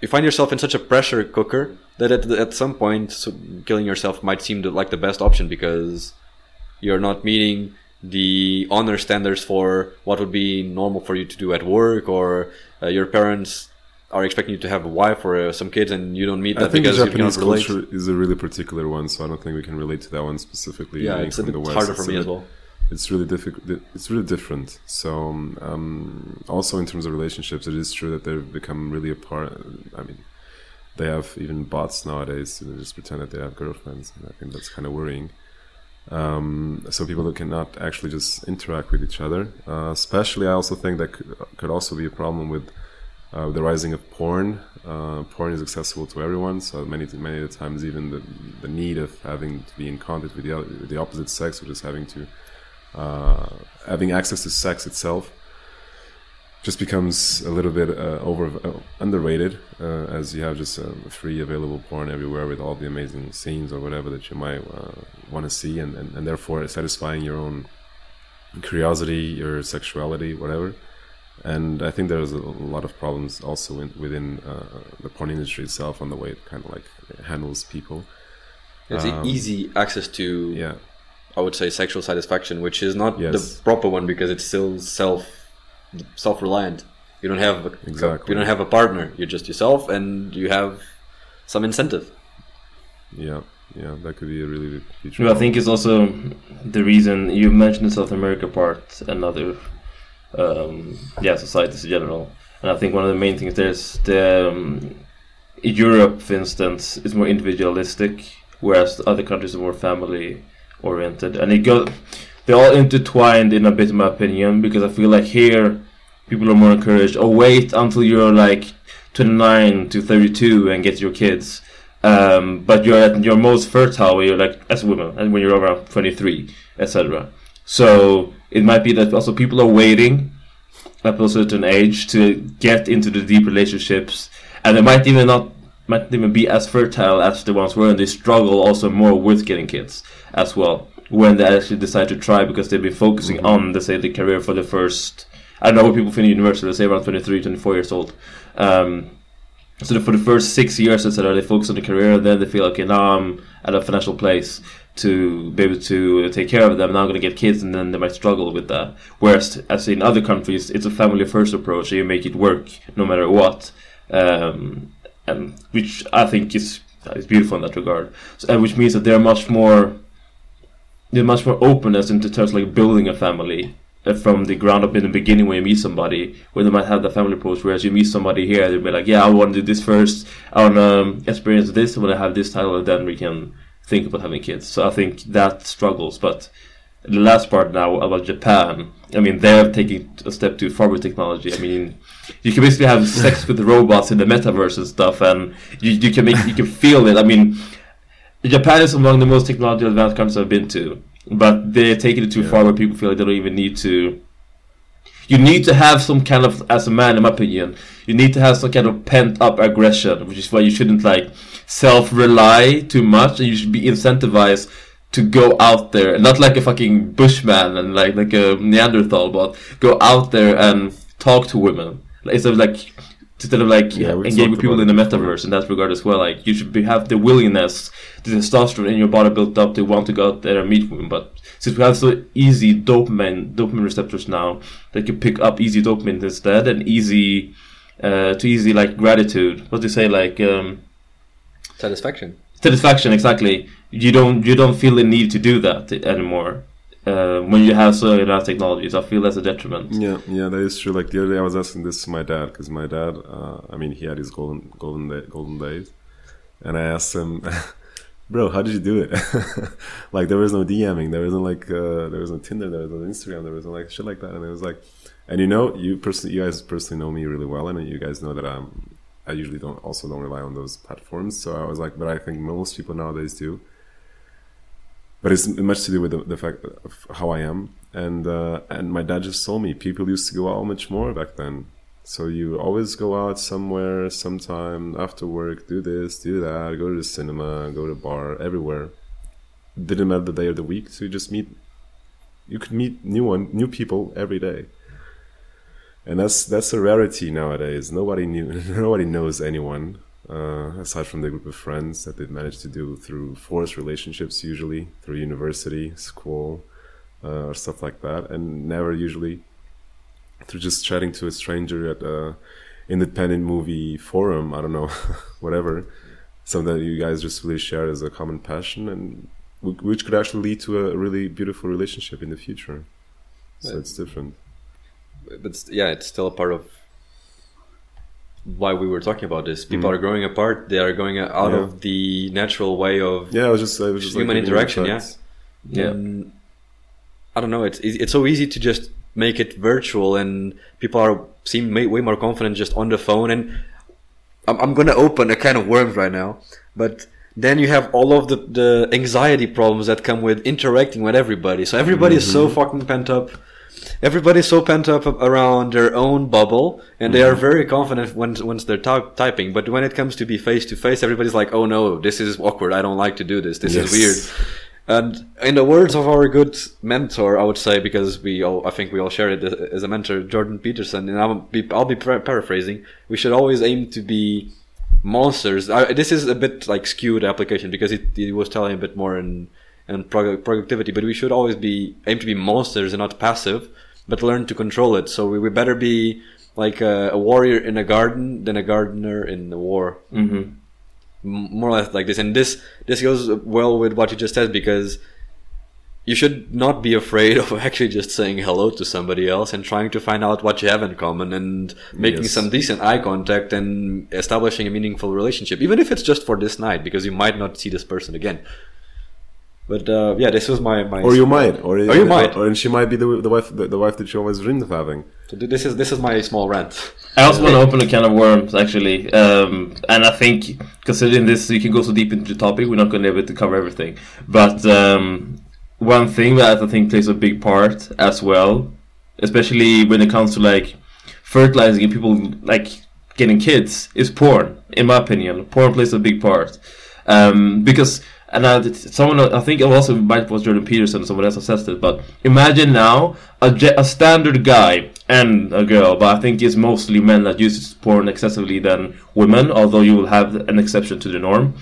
you find yourself in such a pressure cooker that at, at some point so killing yourself might seem to, like the best option because you're not meeting the honor standards for what would be normal for you to do at work or uh, your parents are expecting you to have a wife or uh, some kids and you don't meet that I think because you Japanese cannot relate culture is a really particular one, so I don't think we can relate to that one specifically. yeah it's a bit harder for me as well It's really difficult. It's really different. So, um, also in terms of relationships, it is true that they've become really apart. I mean, they have even bots nowadays to just pretend that they have girlfriends, and I think that's kind of worrying. Um, so people that cannot actually just interact with each other. Uh, especially, I also think that could, could also be a problem with uh, the rising of porn. Uh, porn is accessible to everyone, so many many of the times even the the need of having to be in contact with the the opposite sex, or just having to uh, having access to sex itself just becomes a little bit uh, over uh, underrated uh, as you have just free available porn everywhere with all the amazing scenes or whatever that you might want to see and, and, and therefore satisfying your own curiosity your sexuality whatever and I think there's a lot of problems also in, within uh, the porn industry itself on the way it kind of like handles people it's Um, easy access to yeah I would say sexual satisfaction, which is not Yes. the proper one because it's still self self reliant. You don't have a, Exactly. you don't have a partner. You're just yourself, and you have some incentive. yeah yeah that could be a really big feature No, I think it's also the reason you mentioned the South America part and other, um, yeah, societies in general. And I think one of the main things there's the um, Europe, for instance, is more individualistic, whereas other countries are more family oriented, and it got they're all intertwined in a bit, in my opinion, because I feel like here people are more encouraged. Oh, wait until you're like 29 to 32 and get your kids. Um, but you're at your most fertile when you're like as a woman and when you're around 23 etc so it might be that also people are waiting up to a certain age to get into the deep relationships. And they might even not might even be as fertile as the ones were and they struggle also more with getting kids as well when they actually decide to try because they've been focusing on let's say the career for the first I don't know what people finish university let's say around 23 24 years old. Um, so for the first six years, etc., they focus on the career, and then they feel okay, now I'm at a financial place to be able to take care of them. Now I'm going to get kids, and then they might struggle with that. Whereas, as in other countries, it's a family first approach, you make it work no matter what, um, and which I think is is beautiful in that regard. So, uh, which means that they're much more they're much more openness into terms of like building a family uh, from the ground up in the beginning when you meet somebody, where they might have the family approach. Whereas you meet somebody here, they'll be like, "Yeah, I want to do this first. I want to um, experience this. I want to have this title, and then we can think about having kids." So I think that struggles. But the last part now about Japan, I mean, they're taking a step too far with technology. I mean, you can basically have sex with the robots in the metaverse and stuff, and you, you can make you can feel it. I mean, Japan is among the most technologically advanced countries I've been to, but they're taking it too far where people feel like they don't even need to. You need to have some kind of, as a man, in my opinion, you need to have some kind of pent up aggression, which is why you shouldn't like self rely too much, and you should be incentivized to go out there, not like a fucking bushman and like like a Neanderthal, but go out there and talk to women Like, Instead of like instead of like Yeah, engage with people in the metaverse in that regard as well. Like you should be, have the willingness, the testosterone in your body built up to want to go out there and meet women. But since we have so easy dopamine dopamine receptors now that you pick up easy dopamine instead and easy uh, to easy like gratitude. What do you say like um, Satisfaction. satisfaction exactly? You don't you don't feel the need to do that anymore. Uh, when you have so advanced technologies, I feel that's a detriment. Yeah, yeah, that is true. Like the other day, I was asking this to my dad because my dad, uh, I mean, he had his golden, golden, day, golden days, and I asked him, "Bro, how did you do it?" like there was no DMing, there wasn't like, uh, there was no Tinder, there was no Instagram, there was no like shit like that, and it was like, and you know, you personally, you guys personally know me really well, and you guys know that I'm, I usually don't also don't rely on those platforms. So I was like, but I think most people nowadays do but it's much to do with the, the fact of how I am. And uh, and my dad just told me people used to go out much more back then. So you always go out somewhere, sometime after work, do this, do that, go to the cinema, go to bar, everywhere. Didn't matter the day of the week, so you just meet. You could meet new one, new people every day. And that's that's a rarity nowadays. Nobody knew, nobody knows anyone uh, aside from the group of friends that they've managed to do through forced relationships, usually through university, school, uh, or stuff like that, and never usually through just chatting to a stranger at a independent movie forum. I don't know, whatever. Something that you guys just really share as a common passion, and which could actually lead to a really beautiful relationship in the future. So Yeah. it's different. but yeah, it's still a part of why we were talking about this. People Mhm. are growing apart. They are going out Yeah. of the natural way of Yeah, I was just, I was just Human like, interaction, yeah. Yeah. And I don't know. It's it's so easy to just make it virtual, and people are seem way more confident just on the phone. And I'm I'm gonna open a can of worms right now, but then you have all of the the anxiety problems that come with interacting with everybody. So everybody is so mm-hmm. fucking pent up. Everybody's so pent up around their own bubble, and they are mm-hmm. very confident once once they're ty- typing. But when it comes to be face to face, everybody's like, "Oh no, this is awkward. I don't like to do this. This Yes. is weird." And in the words of our good mentor, I would say, because we all, I think we all share it as a mentor, Jordan Peterson, and I'll be, I'll be par- paraphrasing. We should always aim to be monsters. I, this is a bit like skewed application because it, it was telling a bit more in, in productivity, but we should always be aim to be monsters and not passive, but learn to control it. So we, we better be like a, a warrior in a garden than a gardener in the war hmm m- more or less like this and this this goes well with what you just said because you should not be afraid of actually just saying hello to somebody else and trying to find out what you have in common and making Yes. some decent eye contact and establishing a meaningful relationship even if it's just for this night because you might not see this person again but uh, yeah this was my, my Or you might, or, Or you might. or, and she might be the, the wife, the, the wife that you always dreamed of having. So this is this is my small rant I also want to open a can of worms, actually, um, and I think considering this, you can go so deep into the topic. We're not going to be able to cover everything, but um, one thing that I think plays a big part as well, especially when it comes to like fertilizing and people like getting kids, is porn. In my opinion, porn plays a big part um, because. And I, someone, I think it also might was Jordan Peterson, someone else assessed it. But imagine now a, a standard guy and a girl, but I think it's mostly men that use porn excessively than women. Although you will have an exception to the norm.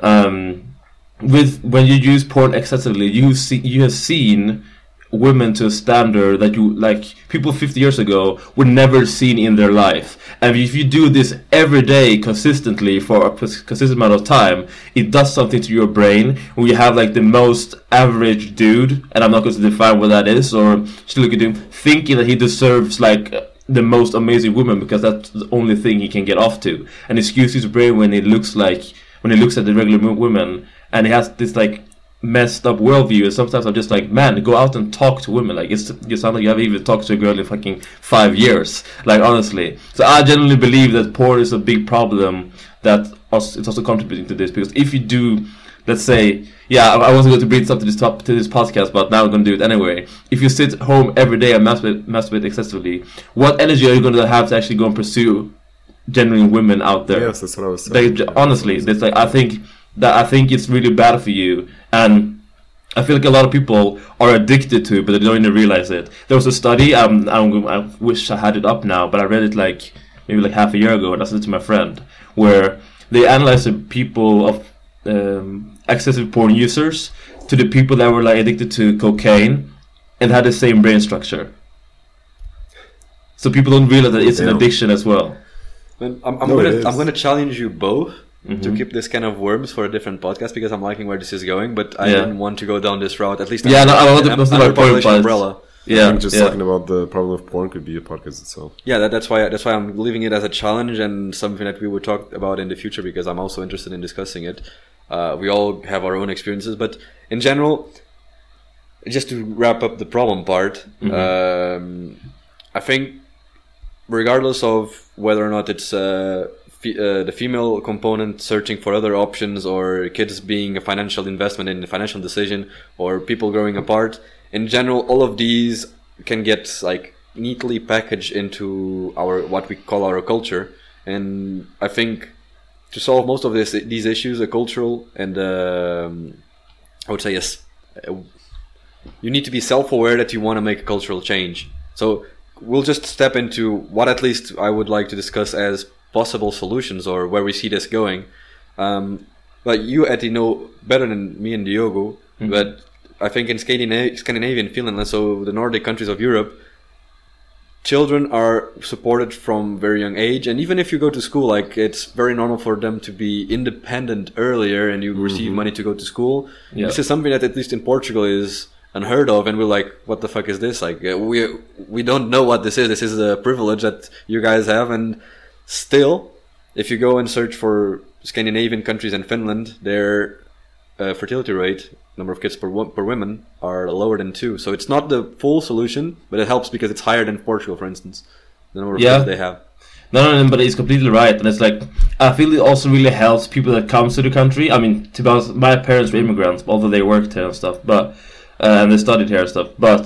Um, with when you use porn excessively, you see you have seen women to a standard that you like people 50 years ago would never seen in their life. And if you do this every day consistently for a consistent amount of time it does something to your brain. When you have like the most average dude and i'm not going to define what that is or just look at him thinking that he deserves like uh, the most amazing woman because that's the only thing he can get off to. And excuse his brain when it looks like when he looks at the regular women and he has this like messed up worldview. And sometimes I'm just like man go out and talk to women. Like it's you sound like you haven't even talked to a girl in fucking five years. Like honestly. So I genuinely believe that porn is a big problem that also, it's also contributing to this. Because if you do let's say yeah I, I wasn't going to bring this up to this top to this podcast but now I'm going to do it anyway. If you sit home every day and masturbate, masturbate excessively what energy are you going to have to actually go and pursue genuine women out there? Yes, that's what I was saying. they, honestly, it's like I think that I think it's really bad for you. And I feel like a lot of people are addicted to it, but they don't even realize it. There was a study. Um, I'm, I wish I had it up now, but I read it like maybe like half a year ago, and I sent it to my friend, where they analyzed the people of um, excessive porn users to the people that were like addicted to cocaine and had the same brain structure. So people don't realize that it's an addiction as well. I'm, I'm No, gonna. I'm gonna challenge you both to Mhm. keep this kind of worms for a different podcast because I'm liking where this is going, but I Yeah. didn't want to go down this route. At least Yeah, no, I wanted- under- that's my under point, population but- umbrella. I Yeah, just yeah. talking about the problem of porn could be a podcast itself. Yeah, that, that's why that's why I'm leaving it as a challenge and something that we would talk about in the future because I'm also interested in discussing it. Uh, we all have our own experiences, but in general, just to wrap up the problem part, um, I think regardless of whether or not it's uh, uh, the female component searching for other options or kids being a financial investment in a financial decision or people growing apart in general all of these can get like neatly packaged into our what we call our culture and i think to solve most of this these issues a cultural and um, i would say yes you need to be self-aware that you want to make a cultural change. So we'll just step into what at least I would like to discuss as possible solutions or where we see this going. Um, but you, Eddie, know better than me and Diogo. But I think in Scandina- Scandinavian, Finland, and so the Nordic countries of Europe, children are supported from very young age. And even if you go to school like it's very normal for them to be independent earlier and you receive money to go to school. Yeah. this is something that at least in portugal is unheard of. And we're like what the fuck is this? Like uh, we we don't know what this is. This is a privilege that you guys have. And still if you go and search for scandinavian countries and finland their uh, fertility rate number of kids per, wo- per women are lower than two so it's not the full solution but it helps because it's higher than portugal for instance the number of Yeah. kids they have No, no, no, but it's completely right, and it's like I feel it also really helps people that comes to the country. I mean, to be honest, my parents were immigrants, although they worked here and stuff, but uh, and they studied here and stuff. But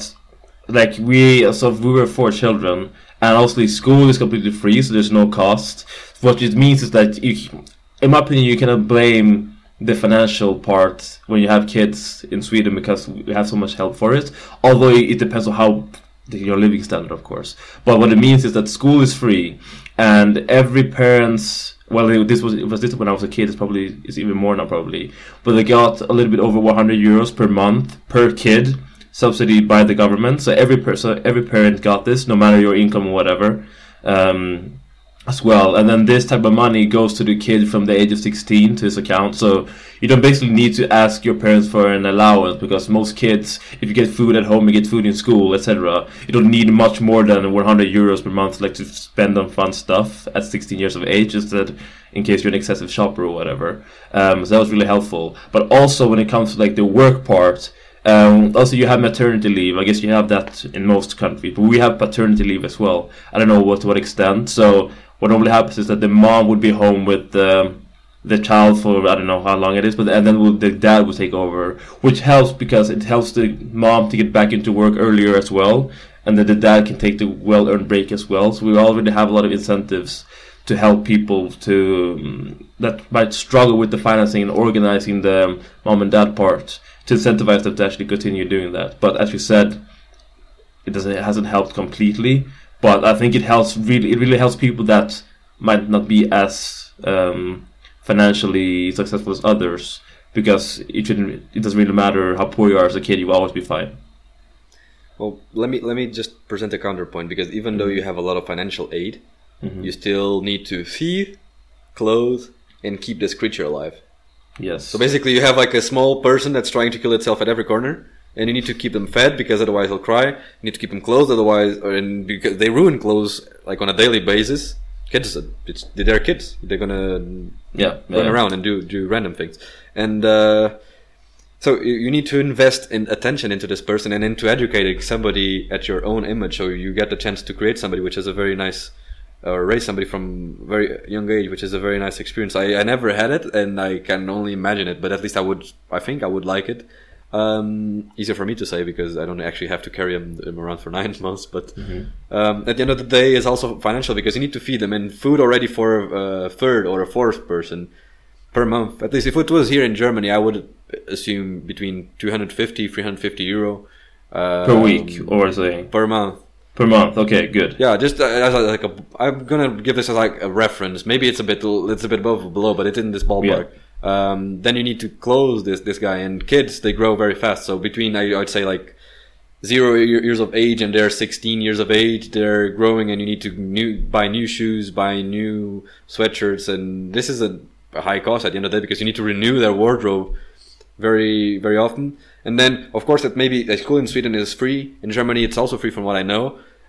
like we, so we were four children, and also school is completely free, so there's no cost. What it means is that you, in my opinion, you cannot blame the financial part when you have kids in Sweden because we have so much help for it. Although it depends on how your living standard, of course. But what it means is that school is free, and every parent's well, this was it was this when I was a kid. It's probably it's even more now, probably. But they got a little bit over 100 euros per month per kid, subsidy by the government. So every person, every parent got this, no matter your income or whatever. Um, as well. And then this type of money goes to the kid from the age of 16 to his account. So you don't basically need to ask your parents for an allowance because most kids, if you get food at home, you get food in school, etc. You don't need much more than 100 euros per month like to spend on fun stuff at 16 years of age, just that in case you're an excessive shopper or whatever. Um, so that was really helpful. But also when it comes to like the work part, um, also, you have maternity leave. I guess you have that in most countries, but we have paternity leave as well. I don't know what to what extent. So what normally happens is that the mom would be home with um, the child for I don't know how long it is, but and then the dad will take over, which helps because it helps the mom to get back into work earlier as well, and then the dad can take the well-earned break as well. So we already have a lot of incentives to help people to um, that might struggle with the financing and organizing the mom and dad part to incentivize them to actually continue doing that. But as you said, it doesn't it hasn't helped completely. But I think it helps really it really helps people that might not be as um, financially successful as others because it shouldn't it doesn't really matter how poor you are as a kid, you will always be fine. Well, let me let me just present a counterpoint because even though you have a lot of financial aid, you still need to feed, clothe, and keep this creature alive. Yes. So basically, you have like a small person that's trying to kill itself at every corner, and you need to keep them fed because otherwise they'll cry. You need to keep them clothed, otherwise, or and because they ruin clothes like on a daily basis. Kids, it's they're kids. They're gonna yeah, run yeah. around and do do random things, and uh, so you, you need to invest in attention into this person and into educating somebody at your own image, so you get the chance to create somebody, which is a very nice. Or raise somebody from very young age, which is a very nice experience. I, I never had it, and I can only imagine it. But at least I would, I think I would like it. Um, easier for me to say because I don't actually have to carry them, them around for nine months. But um, at the end of the day, it's also financial because you need to feed them, and food already for a third or a fourth person per month. At least if it was here in Germany, I would assume between 250 350 euro uh, per week or saying per month. Per month. Okay, good. Yeah, just uh, as a, like a, I'm gonna give this as like a reference. Maybe it's a bit, it's a bit above or below, but it's in this ballpark. Um, then you need to close this this guy. And kids, they grow very fast. So between I, I would say like zero years of age and they're 16 years of age, they're growing, and you need to new buy new shoes, buy new sweatshirts, and this is a, a high cost at the end of the day because you need to renew their wardrobe very very often. And then, of course, that maybe a school in Sweden is free. In Germany, it's also free, from what I know.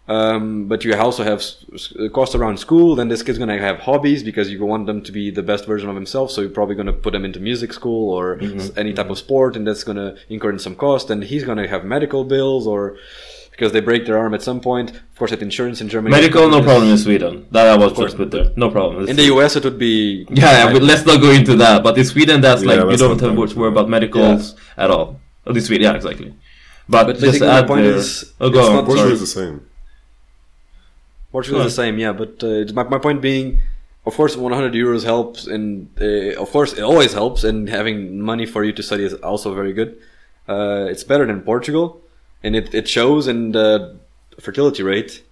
Um, but you also have s- s- costs around school. Then this kid's gonna have hobbies because you want them to be the best version of himself. So you're probably gonna put them into music school or s- any type of sport, and that's gonna incur in some cost. And he's gonna have medical bills or because they break their arm at some point. Of course, at insurance in Germany. Medical, no problem in Sweden. That I was just put there. No problem. In the US, it would be Yeah, yeah but let's not go into that. But in Sweden, that's Yeah, like you don't not have to worry about medicals at all. In Sweden, yeah, exactly. But, But just basically, my add point there. is, oh, go it's on. not- Portugal sorry. is the same. Portugal is the same, yeah. But uh, my my point being, of course, 100 euros helps, and uh, of course, it always helps. And having money for you to study is also very good. Uh, it's better than Portugal, and it, it shows in the fertility rate.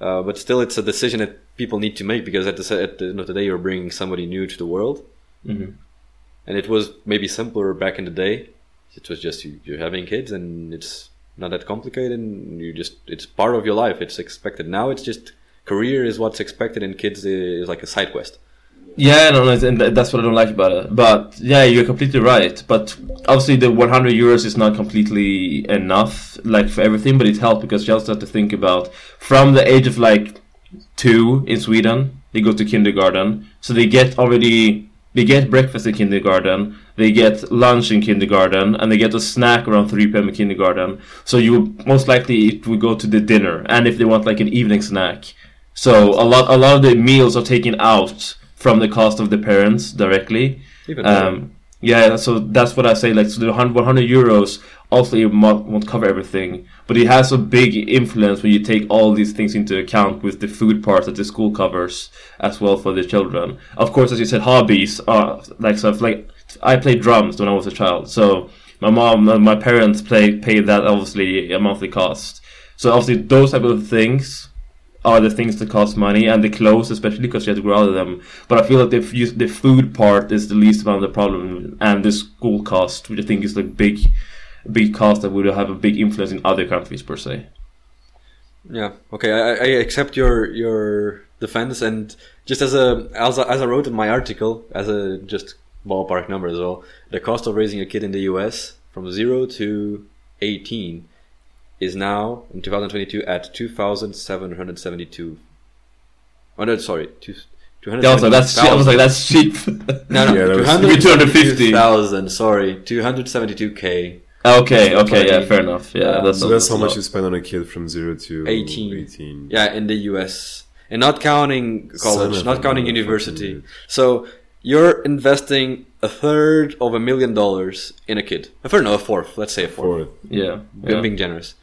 Uh, but still, it's a decision that people need to make because at the, at the end of the day, you're bringing somebody new to the world, Mhm. and it was maybe simpler back in the day. It was just you, you're having kids, and it's not that complicated. And you just it's part of your life. It's expected. Now it's just career is what's expected, and kids is like a side quest. Yeah, no, no, and that's what I don't like about it. But yeah, you're completely right. But obviously, the 100 euros is not completely enough, like for everything. But it helps because you also have to think about from the age of like two in Sweden, they go to kindergarten, so they get already they get breakfast in kindergarten, they get lunch in kindergarten, and they get a snack around 3 p.m. in kindergarten. So you most likely it will go to the dinner, and if they want like an evening snack. So a lot a lot of the meals are taken out from the cost of the parents directly. Even. Um, yeah, so that's what I say. Like, so the 100, 100 euros also it won't cover everything, but it has a big influence when you take all these things into account with the food part that the school covers as well for the children. Of course, as you said, hobbies are like stuff like I played drums when I was a child, so my mom and my parents play pay that obviously a monthly cost. So obviously those type of things are the things that cost money and the clothes especially because you have to grow out of them but i feel like the, the food part is the least amount of the problem and the school cost which i think is the big big cost that would have a big influence in other countries per se Yeah. Okay. I, I accept your your defense, and just as a as I, as I wrote in my article, as a just ballpark number as well, the cost of raising a kid in the U.S. from zero to eighteen is now in 2022 at 2,772. Oh no, sorry, two. yeah, I was like, that's cheap. I was like that's cheap no, no, Yeah, that was- 272,000, sorry, 272k. Okay okay yeah fair enough yeah Um, that's So not- that's how much you spend on a kid from zero to 18. 18. Yeah, in the US. And not counting college, not counting university. So you're investing a third of a million dollars in a kid. A third, no, a fourth. Let's say a fourth. For it. yeah, I'm yeah. being generous.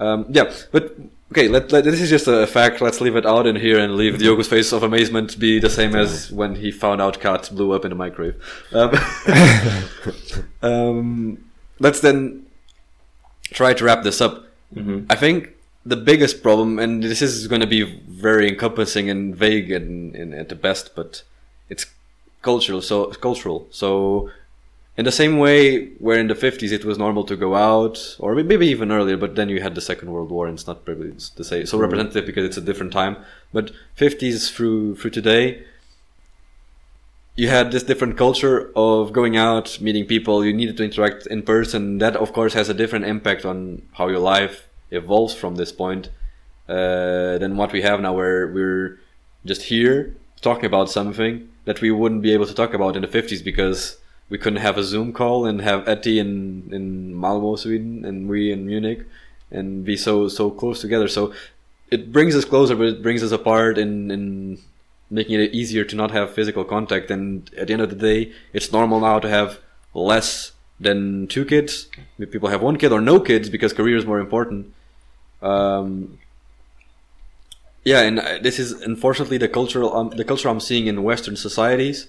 Um, yeah, but okay. Let, let this is just a fact. Let's leave it out in here and leave Diogo's face of amazement be the same as when he found out cats blew up in the microwave. Um, um, let's then try to wrap this up. Mhm. I think the biggest problem, and this is going to be very encompassing and vague and, and at the best, but it's cultural. So cultural. So in the same way where in the 50s it was normal to go out or maybe even earlier but then you had the second world war and it's not probably the same so representative because it's a different time but 50s through through today you had this different culture of going out meeting people you needed to interact in person that of course has a different impact on how your life evolves from this point uh, than what we have now where we're just here talking about something that we wouldn't be able to talk about in the 50s because we couldn't have a Zoom call and have Etty in in Malmo, Sweden, and we in Munich, and be so so close together. So it brings us closer, but it brings us apart in in making it easier to not have physical contact. And at the end of the day, it's normal now to have less than two kids. People have one kid or no kids because career is more important. Um, yeah, and uh, this is unfortunately the cultural um, the culture I'm seeing in Western societies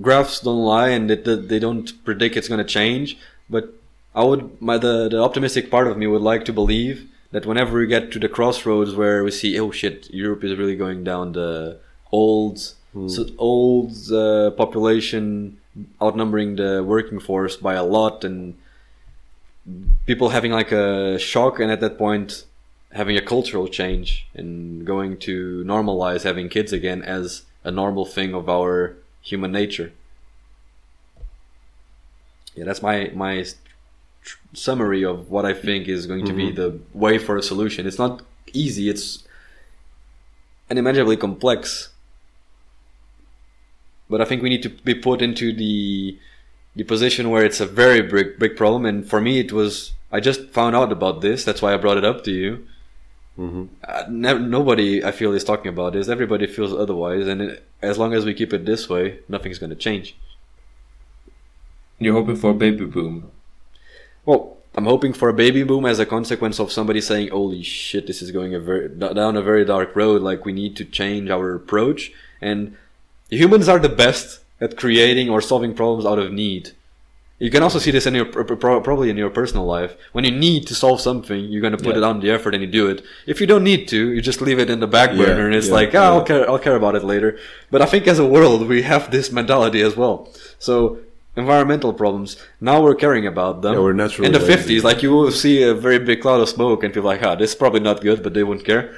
graphs don't lie and they don't predict it's going to change. But I would, my the, the optimistic part of me would like to believe that whenever we get to the crossroads where we see, oh shit, Europe is really going down the old, so old uh, population outnumbering the working force by a lot, and people having like a shock, and at that point having a cultural change and going to normalize having kids again as a normal thing of our human nature. Yeah, that's my my summary of what I think is going to be the way for a solution. It's not easy. It's unimaginably complex. But I think we need to be put into the the position where it's a very big big problem. And for me, it was I just found out about this. That's why I brought it up to you. Uh, never, nobody I feel is talking about this. Everybody feels otherwise, and it, as long as we keep it this way, nothing's going to change. You're hoping for a baby boom. Well, I'm hoping for a baby boom as a consequence of somebody saying, "Holy shit, this is going a very down a very dark road. Like we need to change our approach." And humans are the best at creating or solving problems out of need. You can also see this in your pro- pro- probably in your personal life. When you need to solve something, you're going to put Yeah. it on the effort and you do it. If you don't need to, you just leave it in the back Yeah, burner and it's yeah, like, ah, I'll care, I'll care about it later. But I think as a world, we have this mentality as well. So environmental problems, now we're caring about them. Yeah, we're naturally In the lazy. 50s, like you will see a very big cloud of smoke and feel like, ah, this is probably not good, but they wouldn't care.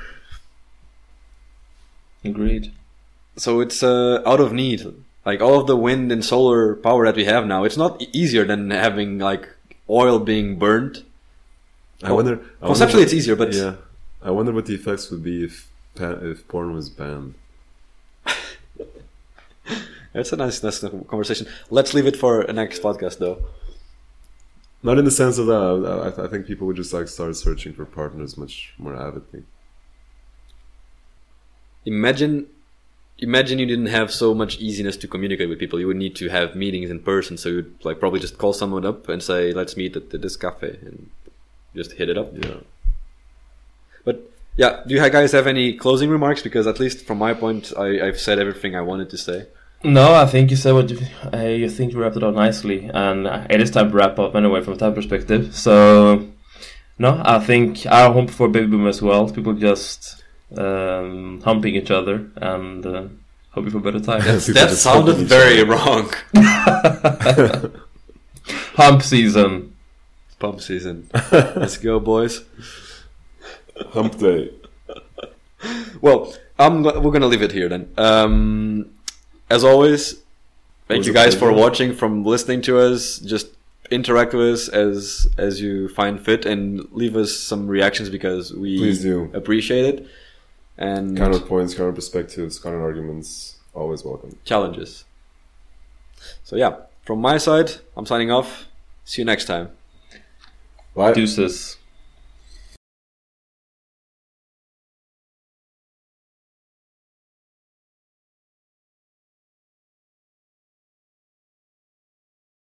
Agreed. So it's uh, out of need. Like all of the wind and solar power that we have now, it's not easier than having like oil being burned. I wonder. I wonder Conceptually, what- it's easier, but yeah, I wonder what the effects would be if if porn was banned. It's a nice, nice conversation. Let's leave it for a next podcast, though. Not in the sense of that. I, I think people would just like start searching for partners much more avidly. Imagine, imagine you didn't have so much easiness to communicate with people. You would need to have meetings in person, so you'd like probably just call someone up and say, "Let's meet at this cafe," and just hit it up. Yeah. But yeah, do you guys have any closing remarks? Because at least from my point, I, I've said everything I wanted to say. No, I think you said what you, uh, you think you wrapped it up nicely, and uh, it is time to wrap up anyway from that perspective. So, no, I think I hope for baby boom as well. People just um, humping each other and uh, hoping for better times. That's, that sounded humping each very wrong. Hump season. Pump season. Let's go, boys. Hump day. Well, I'm we're gonna leave it here then. Um, as always, thank you a guys for watching, from listening to us. Just interact with us as as you find fit, and leave us some reactions because we Please do. appreciate it. And Counterpoints, counter perspectives, counter arguments, always welcome. challenges. So yeah, from my side, I'm signing off. See you next time. Bye. Deuces.